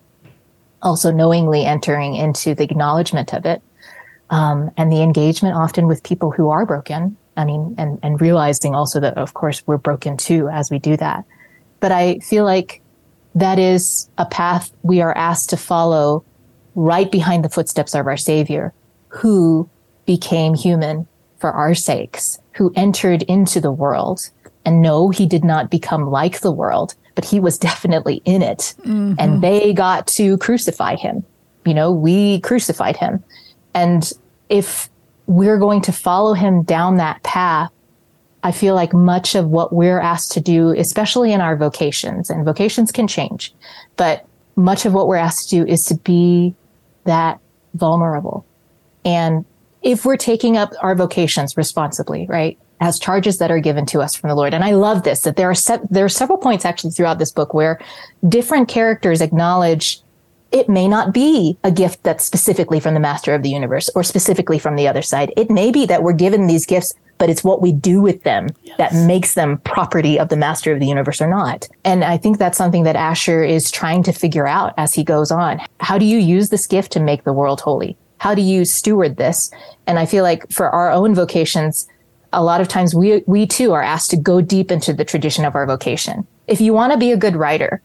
also knowingly entering into the acknowledgement of it um, and the engagement often with people who are broken. I mean, and, and realizing also that, of course, we're broken too as we do that. But I feel like that is a path we are asked to follow right behind the footsteps of our Savior, who became human for our sakes, who entered into the world. And no, he did not become like the world, but he was definitely in it. Mm-hmm. And they got to crucify him. You know, we crucified him. And if we're going to follow him down that path, I feel like much of what we're asked to do, especially in our vocations, and vocations can change, but much of what we're asked to do is to be that vulnerable. And if we're taking up our vocations responsibly, right, as charges that are given to us from the Lord, and I love this that there are se- there are several points actually throughout this book where different characters acknowledge it may not be a gift that's specifically from the master of the universe or specifically from the other side. It may be that we're given these gifts, but it's what we do with them yes. that makes them property of the master of the universe or not. And I think that's something that Asher is trying to figure out as he goes on. How do you use this gift to make the world holy? How do you steward this? And I feel like for our own vocations, a lot of times we, we too are asked to go deep into the tradition of our vocation. If you want to be a good writer,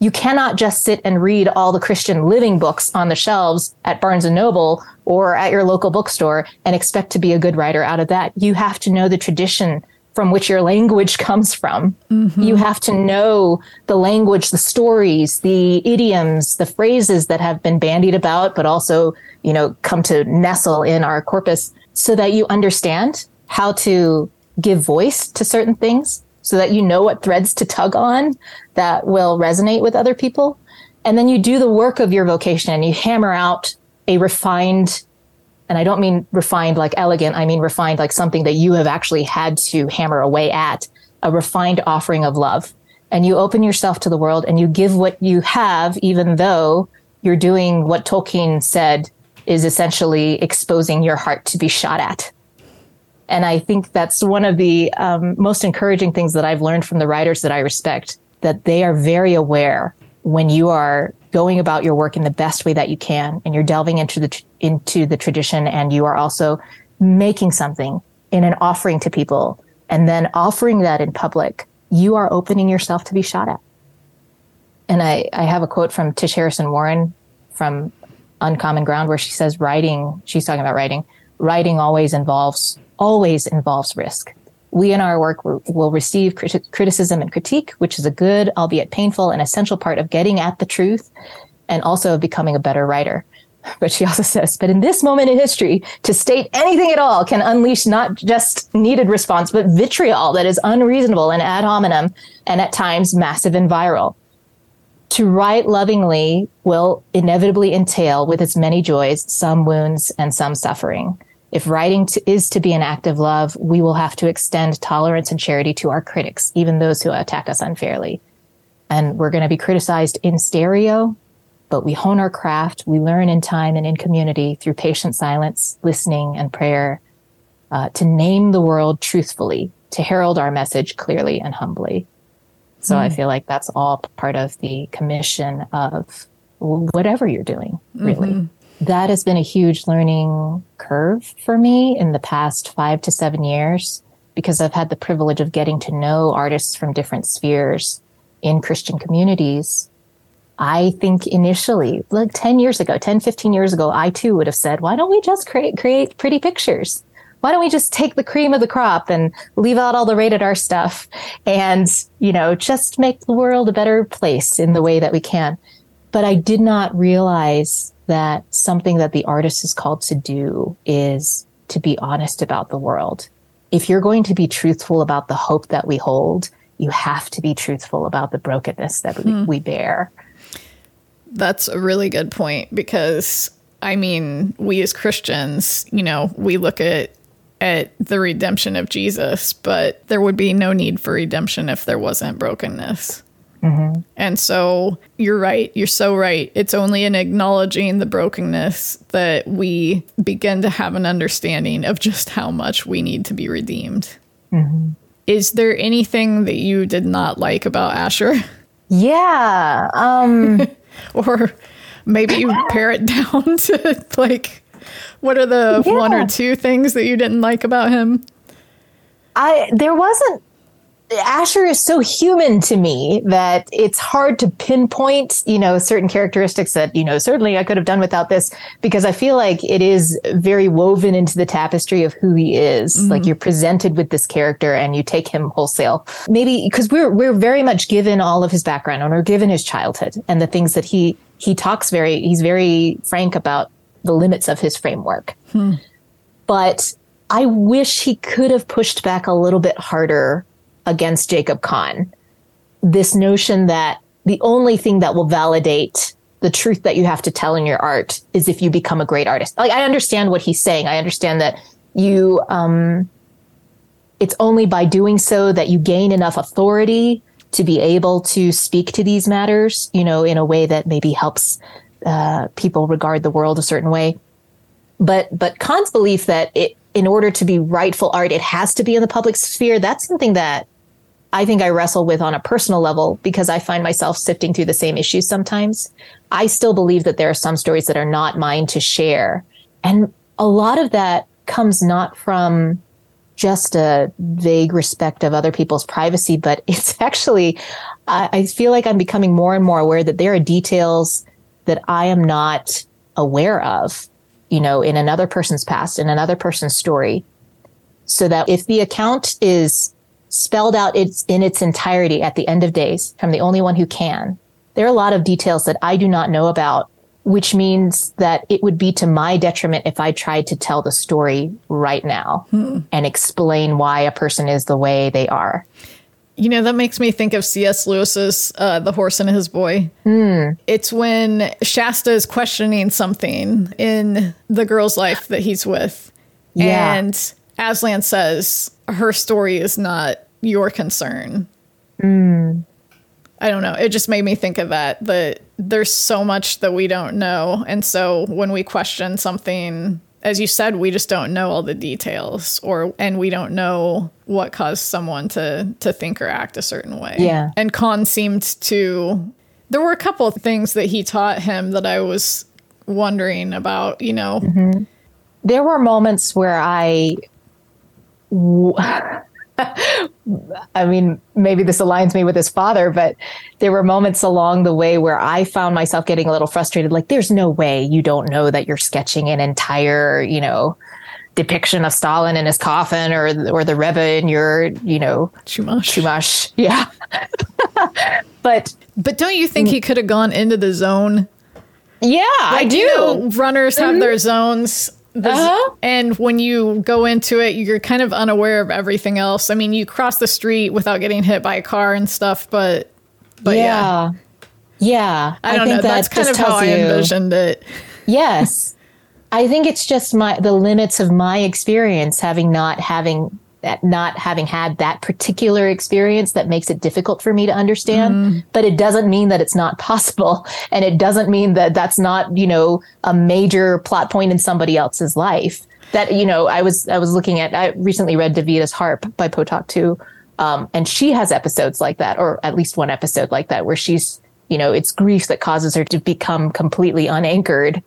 you cannot just sit and read all the Christian living books on the shelves at Barnes and Noble or at your local bookstore and expect to be a good writer out of that. You have to know the tradition from which your language (laughs) comes from. Mm-hmm. You have to know the language, the stories, the idioms, the phrases that have been bandied about, but also, you know, come to nestle in our corpus so that you understand how to give voice to certain things so that you know what threads to tug on that will resonate with other people. And then you do the work of your vocation and you hammer out a refined, and I don't mean refined like elegant, I mean refined like something that you have actually had to hammer away at, a refined offering of love. And you open yourself to the world and you give what you have, even though you're doing what Tolkien said is essentially exposing your heart to be shot at. And I think that's one of the um, most encouraging things that I've learned from the writers that I respect, that they are very aware when you are going about your work in the best way that you can and you're delving into the into the tradition and you are also making something in an offering to people and then offering that in public you are opening yourself to be shot at. And i i have a quote from tish harrison warren from uncommon ground where she says writing she's talking about writing writing always involves always involves risk. We in our work will receive criticism and critique, which is a good, albeit painful and essential part of getting at the truth and also of becoming a better writer. (laughs) But she also says, but in this moment in history, to state anything at all can unleash not just needed response, but vitriol that is unreasonable and ad hominem and at times massive and viral. To write lovingly will inevitably entail, with its many joys, some wounds and some suffering. If writing to, is to be an act of love, we will have to extend tolerance and charity to our critics, even those who attack us unfairly. And we're going to be criticized in stereo, but we hone our craft. We learn in time and in community through patient silence, listening, and prayer uh, to name the world truthfully, to herald our message clearly and humbly. So mm. I feel like that's all part of the commission of whatever you're doing, really. Mm-hmm that has been a huge learning curve for me in the past five to seven years because I've had the privilege of getting to know artists from different spheres in Christian communities. I think initially, like 10 years ago, 10, 15 years ago, I too would have said, why don't we just create, create pretty pictures? Why don't we just take the cream of the crop and leave out all the rated R stuff and, you know, just make the world a better place in the way that we can? But I did not realize that something that the artist is called to do is to be honest about the world. If you're going to be truthful about the hope that we hold, you have to be truthful about the brokenness that we, hmm. we bear. That's a really good point because I mean, we as Christians, you know, we look at at the redemption of Jesus, but there would be no need for redemption if there wasn't brokenness. Mm-hmm. And so you're right. You're so right. It's only in acknowledging the brokenness that we begin to have an understanding of just how much we need to be redeemed. Mm-hmm. Is there anything that you did not like about Asher? Yeah. Um, (laughs) or maybe you pare it down (laughs) to like, what are the yeah. one or two things that you didn't like about him? I there wasn't Asher is so human to me that it's hard to pinpoint, you know, certain characteristics that, you know, certainly I could have done without this because I feel like it is very woven into the tapestry of who he is. Mm-hmm. Like you're presented with this character and you take him wholesale. Maybe because we're we're very much given all of his background and we're given his childhood and the things that he he talks very he's very frank about the limits of his framework. Hmm. But I wish he could have pushed back a little bit harder against Jacob Kahn. This notion that the only thing that will validate the truth that you have to tell in your art is if you become a great artist. Like I understand what he's saying. I understand that you um it's only by doing so that you gain enough authority to be able to speak to these matters, you know, in a way that maybe helps uh, people regard the world a certain way. But but Kahn's belief that it, in order to be rightful art, it has to be in the public sphere. That's something that I think I wrestle with on a personal level because I find myself sifting through the same issues sometimes. I still believe that there are some stories that are not mine to share. And a lot of that comes not from just a vague respect of other people's privacy, but (laughs) it's actually, I, I feel like I'm becoming more and more aware that there are details that I am not aware of, you know, in another person's past, in another person's story. So that if the account is spelled out its, in its entirety at the end of days from the only one who can. There are a lot of details that I do not know about, which means that it would be to my detriment if I tried to tell the story right now hmm. and explain why a person is the way they are. You know, that makes me think of C.S. Lewis's uh, The Horse and His Boy. Mm. It's when Shasta is questioning something in the girl's life that he's with. Yeah. And Aslan says, her story is not your concern. Mm. I don't know. It just made me think of that. That there's so much that we don't know, and so when we question something, as you said, we just don't know all the details, or and we don't know what caused someone to to think or act a certain way. Yeah. And Kahn seemed to. There were a couple of things that he taught him that I was wondering about. You know. Mm-hmm. There were moments where I. (laughs) I mean, maybe this aligns me with his father, but there were moments along the way where I found myself getting a little frustrated. Like, there's no way you don't know that you're sketching an entire, you know, depiction of Stalin in his coffin or or the Rebbe in your, you know, Chumash. Chumash. (laughs) Yeah. (laughs) but but don't you think he could have gone into the zone? Yeah, like, I do. You know, runners have mm-hmm. their zones uh-huh. And when you go into it, you're kind of unaware of everything else. I mean, you cross the street without getting hit by a car and stuff, but but yeah, yeah, yeah. I don't I know. That That's kind of how I envisioned it. Yes, I think it's just my the limits of my experience, having not having that not having had that particular experience that makes it difficult for me to understand. Mm. but it doesn't mean that it's not (laughs) possible. And it doesn't mean that that's not you know a major plot point in somebody else's life. That you know i was i was looking at i recently read davita's harp by potok too. Um, and she has episodes like that or at least one episode like that where she's you know it's grief that causes her to become completely unanchored.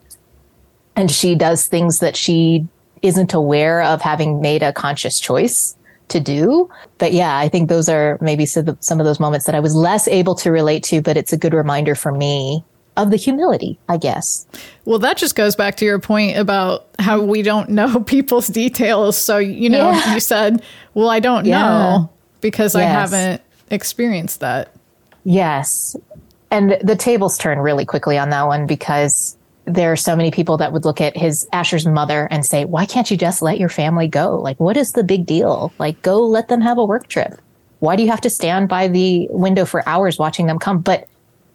And she does things that she isn't aware of having made a conscious choice to do. But yeah, I think those are maybe some of those moments that I was less able to relate to, but it's a good reminder for me of the humility, I guess. Well, that just goes back to your point about how we don't know (laughs) people's details. So, you know, yeah. you said, well, I don't yeah. know because yes. I haven't experienced that. Yes. And the tables turn really quickly on that one because there are so many people that would look at his Asher's mother and say, why can't you just let your family go? Like, what is the big deal? Like, go let them have a work trip. Why do you have to stand by the window for hours watching them come? But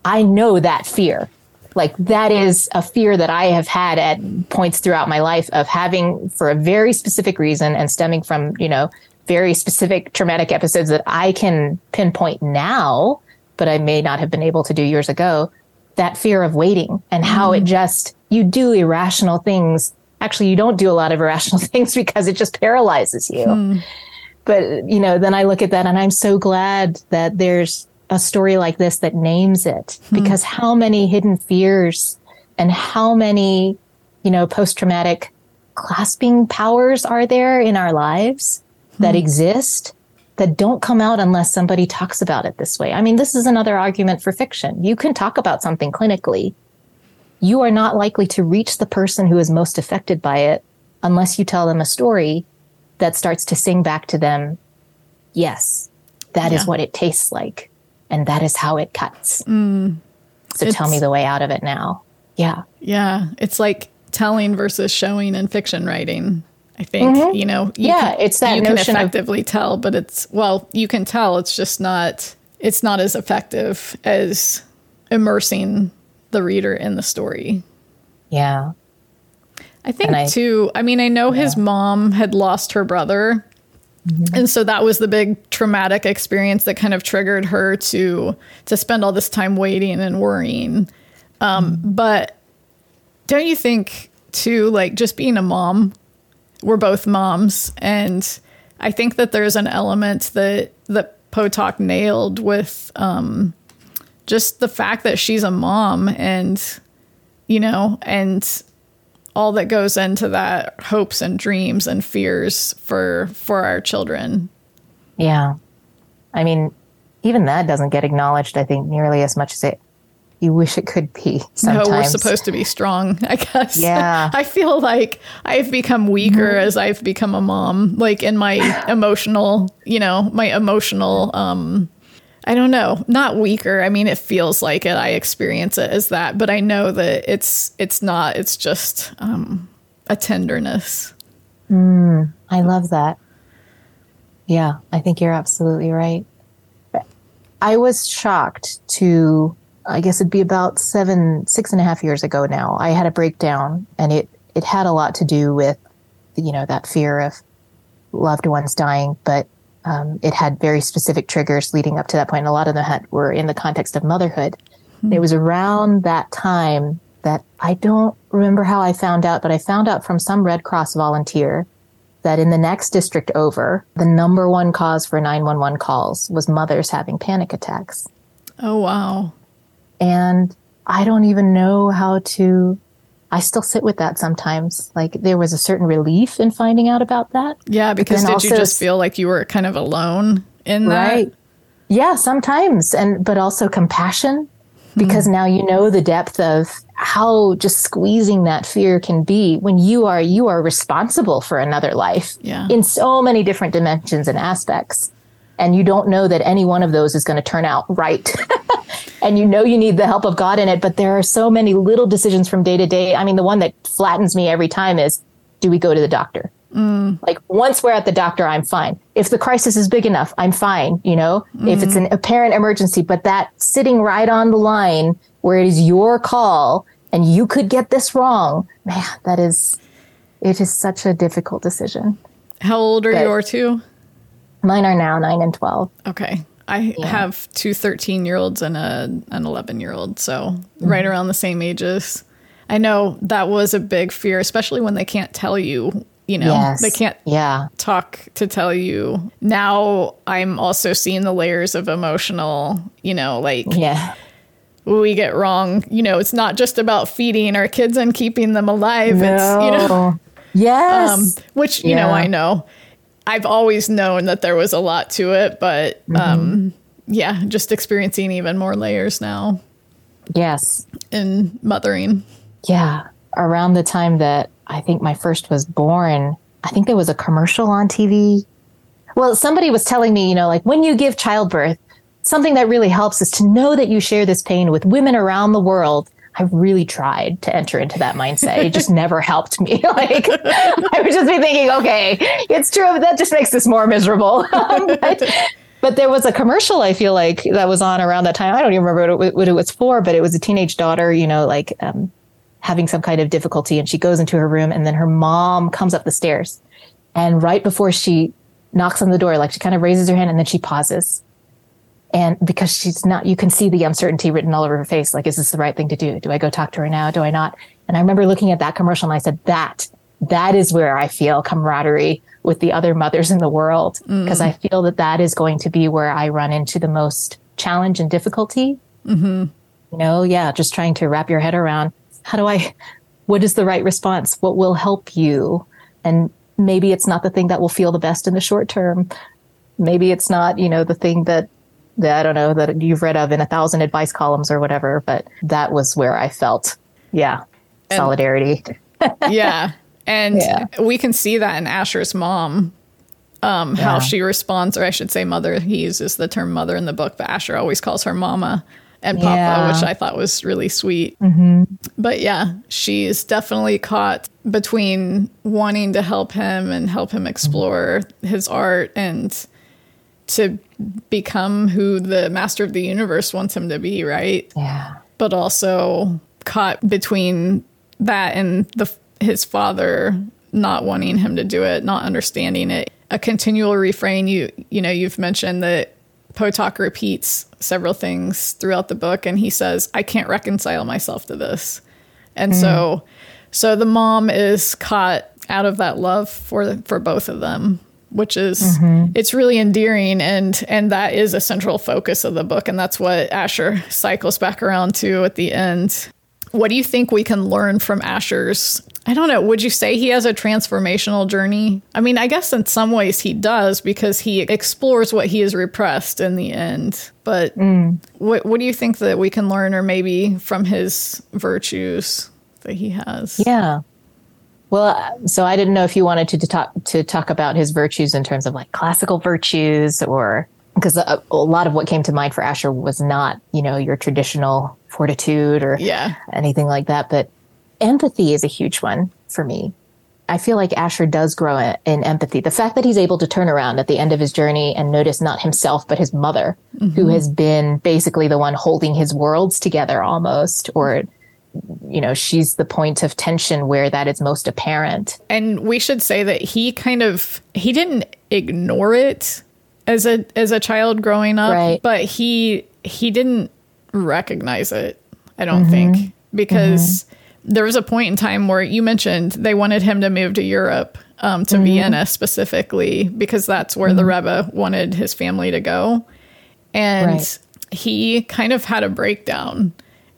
I know that fear. Like that is a fear that I have had at points throughout my life of having for a very specific reason and stemming from, you know, very specific traumatic episodes that I can pinpoint now, but I may not have been able to do years ago. That fear of waiting and how it mm. just, you do irrational things. Actually, you don't do a lot of irrational (laughs) things because it just paralyzes you. Hmm. But, you know, then I look at that and I'm so glad that there's a story like this that names it hmm. because how many hidden fears and how many, you know, post traumatic clasping powers are there in our lives that hmm. exist that don't come out unless somebody talks about it this way. I mean, this is another argument for fiction. You can talk about something clinically. You are not likely to reach the person who is most affected by it unless you tell them a story that starts to sing back to them, yes, that is Yeah. what it tastes like. And that is how it cuts. so tell Mm. Me the way out of it now. Yeah. Yeah, it's like telling versus showing in fiction writing. I think you know. You Yeah, can, it's that you can notion of- effectively tell, but it's well, you can tell. It's just not. It's not as effective as immersing the reader in the story. Yeah. I think I- too. I mean, I know his mom had lost her brother, Mm-hmm. and so that was the big traumatic experience that kind of triggered her to to spend all this time waiting and worrying. Um, Mm-hmm. But don't you think too, like just being a mom, we're both moms, and I think that there's an element that that Potok nailed with um, just the fact that she's a mom and you know and all that goes into that hopes and dreams and fears for for our children Yeah. I mean, even that doesn't get acknowledged, I think, nearly as much as it you wish it could be sometimes. (laughs) no we're supposed to be strong i guess Yeah. (laughs) i feel like i've become weaker as i've become a mom like in my (sighs) emotional you know my emotional um i don't know not weaker i mean it feels like it i experience it as that but i know that it's it's not it's just um a tenderness I love that. Yeah, I think you're absolutely right. I was shocked to, I guess it'd be about seven, six and a half years ago now. I had a breakdown, and it it had a lot to do with, you know, that fear of loved ones dying, but um, it had very specific triggers leading up to that point. And a lot of them had were in the context of motherhood. It was around that time that I don't remember how I found out, but I found out from some Red Cross volunteer that in the next district over, the number one cause for 911 calls was mothers having panic attacks. oh wow And I don't even know how to, I still sit with that sometimes. Like there was a certain relief in finding out about that. yeah because did you just feel like you were kind of alone in that Right. Yeah, sometimes. And, but also compassion hmm. because now you know the depth of how just squeezing that fear can be when you are, you are responsible for another life Yeah. in so many different dimensions and aspects. And you don't know that any one of those is going to turn out right. (laughs) and you know you need the help of God in it, but there are so many little decisions from day to day. I mean, the one that flattens me every time is do we go to the doctor? Mm. Like once we're at the doctor, I'm fine. If the crisis is big enough, I'm fine. You know, if it's mm. an apparent emergency, but that sitting right on the line where it is your call and you could get this wrong, man, that is, it is such a difficult decision. how old are But- your two Mine are now nine and 12. Okay. I have two 13 year olds and a, an 11 year old. So right around the same ages. I know that was a big fear, especially when they can't tell you, you know, Yes. they can't Yeah. talk to tell you. Now I'm also seeing the layers of emotional, you know, like Yeah. we get wrong. You know, it's not just about feeding our kids and keeping them alive. It's, you know, (laughs) Yes. um, which you know I know. I've always known that there was a lot to it, but Mm-hmm. um, yeah, just experiencing even more layers now yes. in mothering. Yeah. Around the time that I think my first was born, I think there was a commercial on TV. Well, somebody was telling me, you know, like when you give childbirth, something that really helps is to know that you share this pain with women around the world. I really tried to enter into that mindset. It just never helped me. (laughs) Like I would just be thinking, okay, it's true, but that just makes this more miserable. (laughs) Um, but but there was a commercial I feel like that was on around that time. I don't even remember what it, what it was for, but it was a teenage daughter, you know, like um, having some kind of difficulty, and she goes into her room, and then her mom comes up the stairs, and right before she knocks on the door, like she kind of raises her hand, and then she pauses, and because she's not, you can see the uncertainty written all over her face. Like, is this the right thing to do? Do I go talk to her now? Do I not? And I remember looking at that commercial, and I said, that that is where I feel camaraderie with the other mothers in the world because mm. I feel that that is going to be where I run into the most challenge and difficulty. Mm-hmm. You know, yeah, just trying to wrap your head around how do I, what is the right response? What will help you? And maybe it's not the thing that will feel the best in the short term. Maybe it's not, you know, the thing that, that I don't know, that you've read of in a thousand advice columns or whatever, but that was where I felt, yeah, and, solidarity. (laughs) yeah. And yeah. we can see that in Asher's mom, um, yeah. how she responds, or I should say, mother. He uses the term mother in the book, but Asher always calls her mama and Papa, yeah. which I thought was really sweet. Mm-hmm. But yeah, she's definitely caught between wanting to help him and help him explore mm-hmm. his art and to become who the master of the universe wants him to be, right? Yeah. But also caught between that and the his father not wanting him to do it, not understanding it. A continual refrain you you know, you've mentioned that Potok repeats several things throughout the book and he says, I can't reconcile myself to this. And mm. so so the mom is caught out of that love for for both of them, which is mm-hmm. it's really endearing and and that is a central focus of the book and that's what Asher cycles back around to at the end. What do you think we can learn from Asher's I don't know. Would you say he has a transformational journey? I mean, I guess in some ways he does because he explores what he has repressed in the end. But mm. what what do you think that we can learn, or maybe from his virtues that he has? Yeah. Well, so I didn't know if you wanted to, to talk to talk about his virtues in terms of like classical virtues, or because a, a lot of what came to mind for Asher was not, you know, your traditional fortitude or yeah. anything like that, but empathy is a huge one for me. I feel like Asher does grow in empathy. The fact that he's able to turn around at the end of his journey and notice not himself, but his mother, mm-hmm. who has been basically the one holding his worlds together almost, or, you know, she's the point of tension where that is most apparent. And we should say that he kind of, he didn't ignore it as a, as a child growing up, right. but he, he didn't recognize it. I don't mm-hmm. think because mm-hmm there was a point in time where you mentioned they wanted him to move to Europe, um, to mm-hmm. Vienna specifically, because that's where mm-hmm. the Rebbe wanted his family to go. And right. he kind of had a breakdown.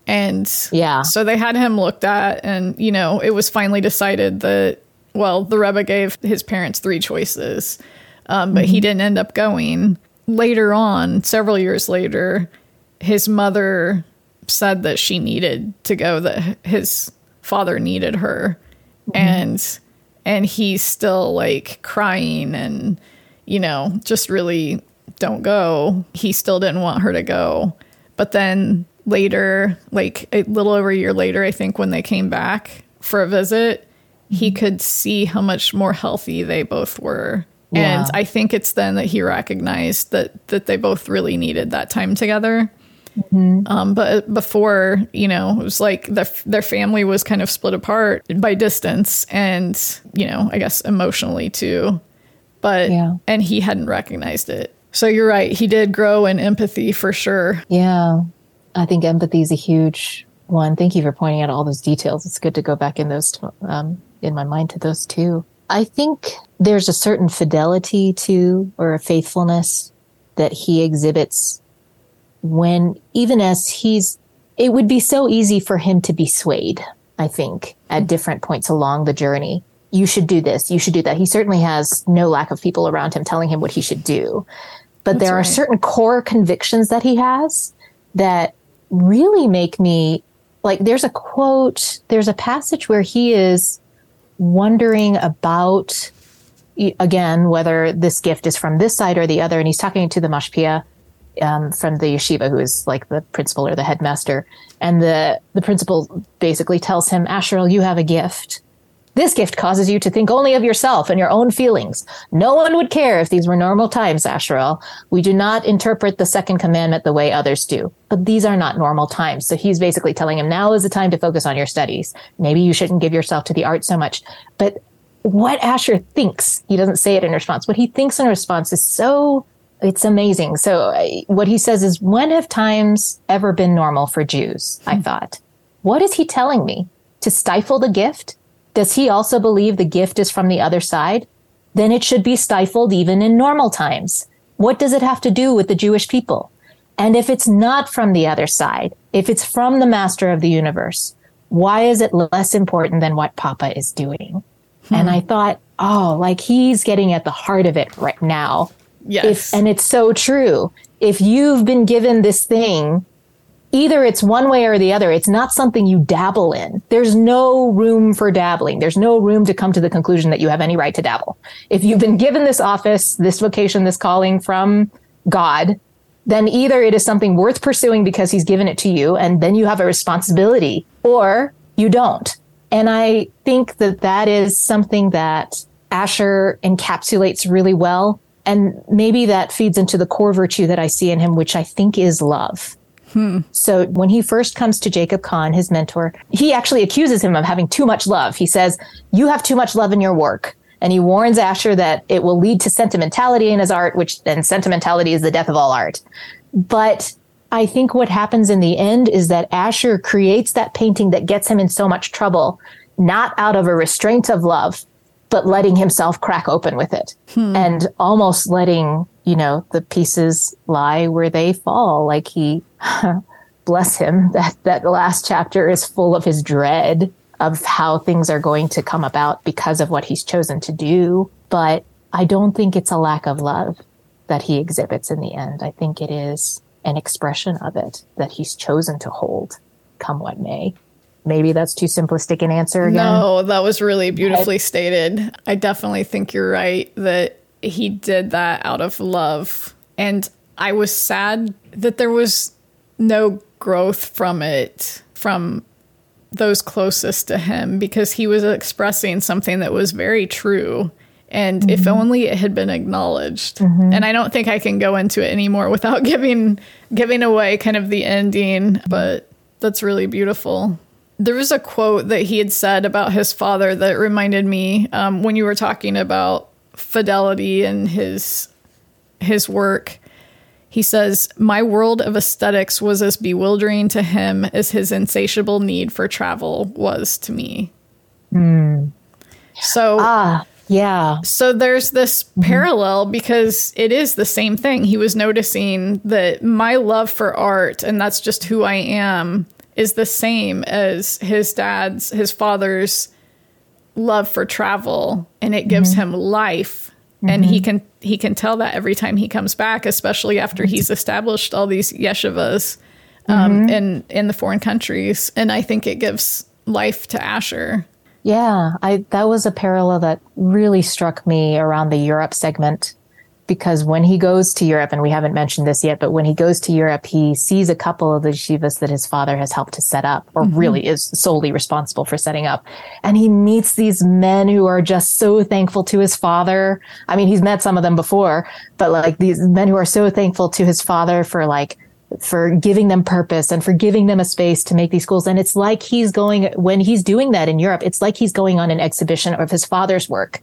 And yeah, so they had him looked at, and you know, it was finally decided that, well, the Rebbe gave his parents three choices, um, but mm-hmm. he didn't end up going. Later on, several years later, his mother said that she needed to go that his father needed her mm-hmm. and and he's still like crying and you know just really don't go he still didn't want her to go but then later like a little over a year later i think when they came back for a visit he mm-hmm. could see how much more healthy they both were yeah. and i think it's then that he recognized that that they both really needed that time together Mm-hmm. Um, but before, you know, it was like the, their family was kind of split apart by distance and, you know, I guess emotionally too. But, yeah. and he hadn't recognized it. So you're right. He did grow in empathy for sure. Yeah. I think empathy is a huge one. Thank you for pointing out all those details. It's good to go back in those, um, in my mind to those too. I think there's a certain fidelity to or a faithfulness that he exhibits when even as he's it would be so easy for him to be swayed i think at mm-hmm. different points along the journey you should do this you should do that he certainly has no lack of people around him telling him what he should do but That's there right. are certain core convictions that he has that really make me like there's a quote there's a passage where he is wondering about again whether this gift is from this side or the other and he's talking to the mashpia um, from the yeshiva, who is like the principal or the headmaster, and the the principal basically tells him, "Asherel, you have a gift, This gift causes you to think only of yourself and your own feelings. No one would care if these were normal times, Asherel. We do not interpret the second commandment the way others do. But these are not normal times. So he's basically telling him now is the time to focus on your studies. Maybe you shouldn't give yourself to the art so much. But what Asher thinks, he doesn't say it in response. What he thinks in response is so it's amazing. So uh, what he says is, when have times ever been normal for Jews? I hmm. thought, what is he telling me? To stifle the gift? Does he also believe the gift is from the other side? Then it should be stifled even in normal times. What does it have to do with the Jewish people? And if it's not from the other side, if it's from the master of the universe, why is it less important than what Papa is doing? Hmm. And I thought, oh, like he's getting at the heart of it right now. Yes. If, and it's so true. If you've been given this thing either it's one way or the other. It's not something you dabble in. There's no room for dabbling. There's no room to come to the conclusion that you have any right to dabble. If you've been given this office, this vocation, this calling from God, then either it is something worth pursuing because he's given it to you and then you have a responsibility or you don't. And I think that that is something that Asher encapsulates really well. And maybe that feeds into the core virtue that I see in him, which I think is love. Hmm. So when he first comes to Jacob Kahn, his mentor, he actually accuses him of having too much love. He says, You have too much love in your work. And he warns Asher that it will lead to sentimentality in his art, which then sentimentality is the death of all art. But I think what happens in the end is that Asher creates that painting that gets him in so much trouble, not out of a restraint of love, but letting himself crack open with it hmm. and almost letting, you know, the pieces lie where they fall. Like he, (laughs) bless him, (laughs) that, that last chapter is full of his dread of how things are going to come about because of what he's chosen to do. But I don't think it's a lack of love that he exhibits in the end. I think it is an expression of it that he's chosen to hold, come what may maybe that's too simplistic an answer again. No, that was really beautifully stated. I definitely think you're right that he did that out of love. And I was sad that there was no growth from it from those closest to him because he was expressing something that was very true. And mm-hmm. if only it had been acknowledged. Mm-hmm. And I don't think I can go into it anymore without (laughs) giving giving away kind of the ending, but that's really beautiful. There was a quote that he had said about his father that reminded me um, when you were talking about fidelity and his his work. He says, "My world of aesthetics was as bewildering to him as his insatiable need for travel was to me." Mm. So ah, yeah. So there's this mm-hmm. parallel because it is the same thing. He was noticing that my love for art, and that's just who I am, is the same as his dad's, his father's love for travel, and it gives mm-hmm. him life. Mm-hmm. And he mm-hmm. can he can tell that every time he comes back, especially after he's established all these yeshivas um, mm-hmm. in in the foreign countries. And I think it gives life to Asher. Yeah, I that was a parallel that really struck me around the Europe segment because when he goes to Europe, and we haven't mentioned this yet, but when he goes to Europe, he sees a couple of the yeshivas that his father has helped to set up, or mm-hmm. really is solely responsible for setting up. And he meets these men who are just so thankful to his father. I mean, he's met some of them before, but like these men who are so thankful to his father for like, for giving them purpose and for giving them a space to make these schools. And it's like he's going, when he's doing that in Europe, it's like he's going on an exhibition of his father's work.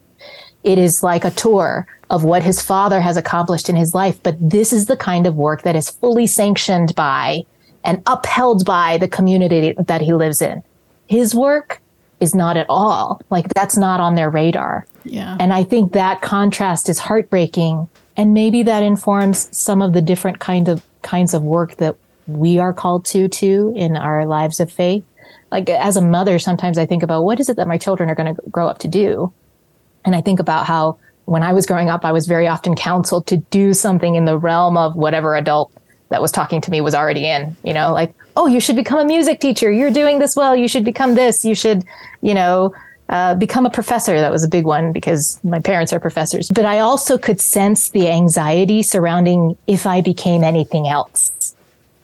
It is like a tour of what his father has accomplished in his life. But this is the kind of work that is fully sanctioned by and upheld by the community that he lives in. His work is not at all like that's not on their radar. Yeah. And I think that contrast is heartbreaking. And maybe that informs some of the different kind of kinds of work that we are called to to in our lives of faith. Like as a mother, sometimes I think about what is it that my children are going to grow up to do? And I think about how when I was growing up, I was very often counseled to do something in the realm of whatever adult that was talking to me was already in, you know, like, oh, you should become a music teacher. You're doing this well. You should become this. You should, you know, uh, become a professor. That was a big one because my parents are professors. But I also could sense the anxiety surrounding if I became anything else.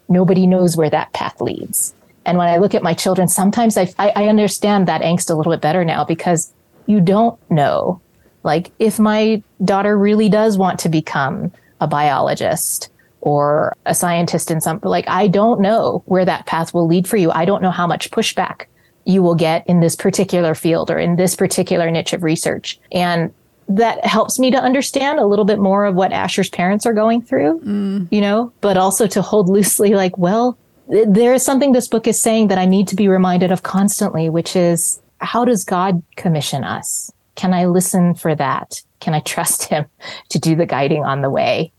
Nobody knows where that path leads. And when I look at my children, sometimes I, I, I understand that angst a little bit better now because you don't know. Like, if my daughter really does want to become a biologist or a scientist in some, like, I don't know where that path will lead for you. I don't know how much pushback you will get in this particular field or in this particular niche of research. And that helps me to understand a little bit more of what Asher's parents are going through, mm. you know, but also to hold loosely, like, well, there is something this book is saying that I need to be reminded of constantly, which is how does God commission us? Can I listen for that? Can I trust him (laughs) to do the guiding on the way?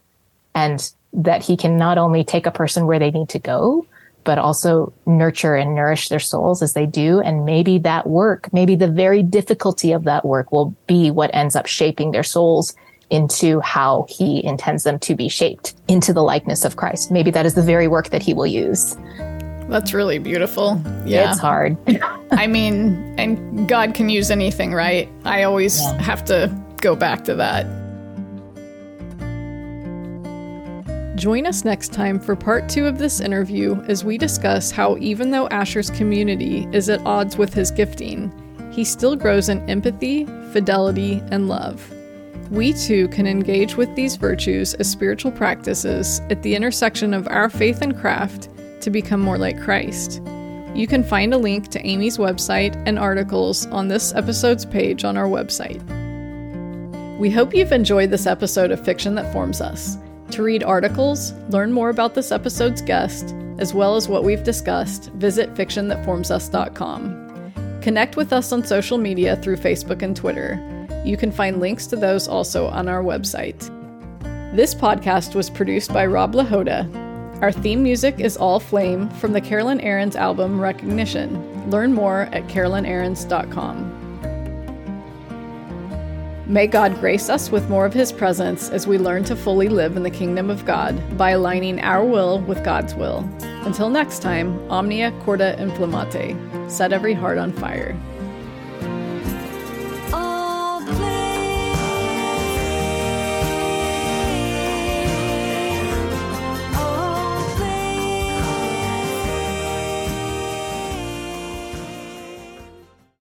And that he can not only take a person where they need to go, but also nurture and nourish their souls as they do. And maybe that work, maybe the very difficulty of that work will be what ends up shaping their souls into how he intends them to be shaped into the likeness of Christ. Maybe that is the very work that he will use. That's really beautiful. Yeah. It's hard. I mean, and God can use anything, right? I always yeah. have to go back to that. Join us next time for part two of this interview as we discuss how, even though Asher's community is at odds with his gifting, he still grows in empathy, fidelity, and love. We too can engage with these virtues as spiritual practices at the intersection of our faith and craft to become more like Christ. You can find a link to Amy's website and articles on this episode's page on our website. We hope you've enjoyed this episode of Fiction That Forms Us. To read articles, learn more about this episode's guest, as well as what we've discussed, visit fictionthatformsus.com. Connect with us on social media through Facebook and Twitter. You can find links to those also on our website. This podcast was produced by Rob Lahoda. Our theme music is All Flame from the Carolyn Arends album Recognition. Learn more at carolynarends.com. May God grace us with more of His presence as we learn to fully live in the kingdom of God by aligning our will with God's will. Until next time, Omnia Corda Inflammate. Set every heart on fire.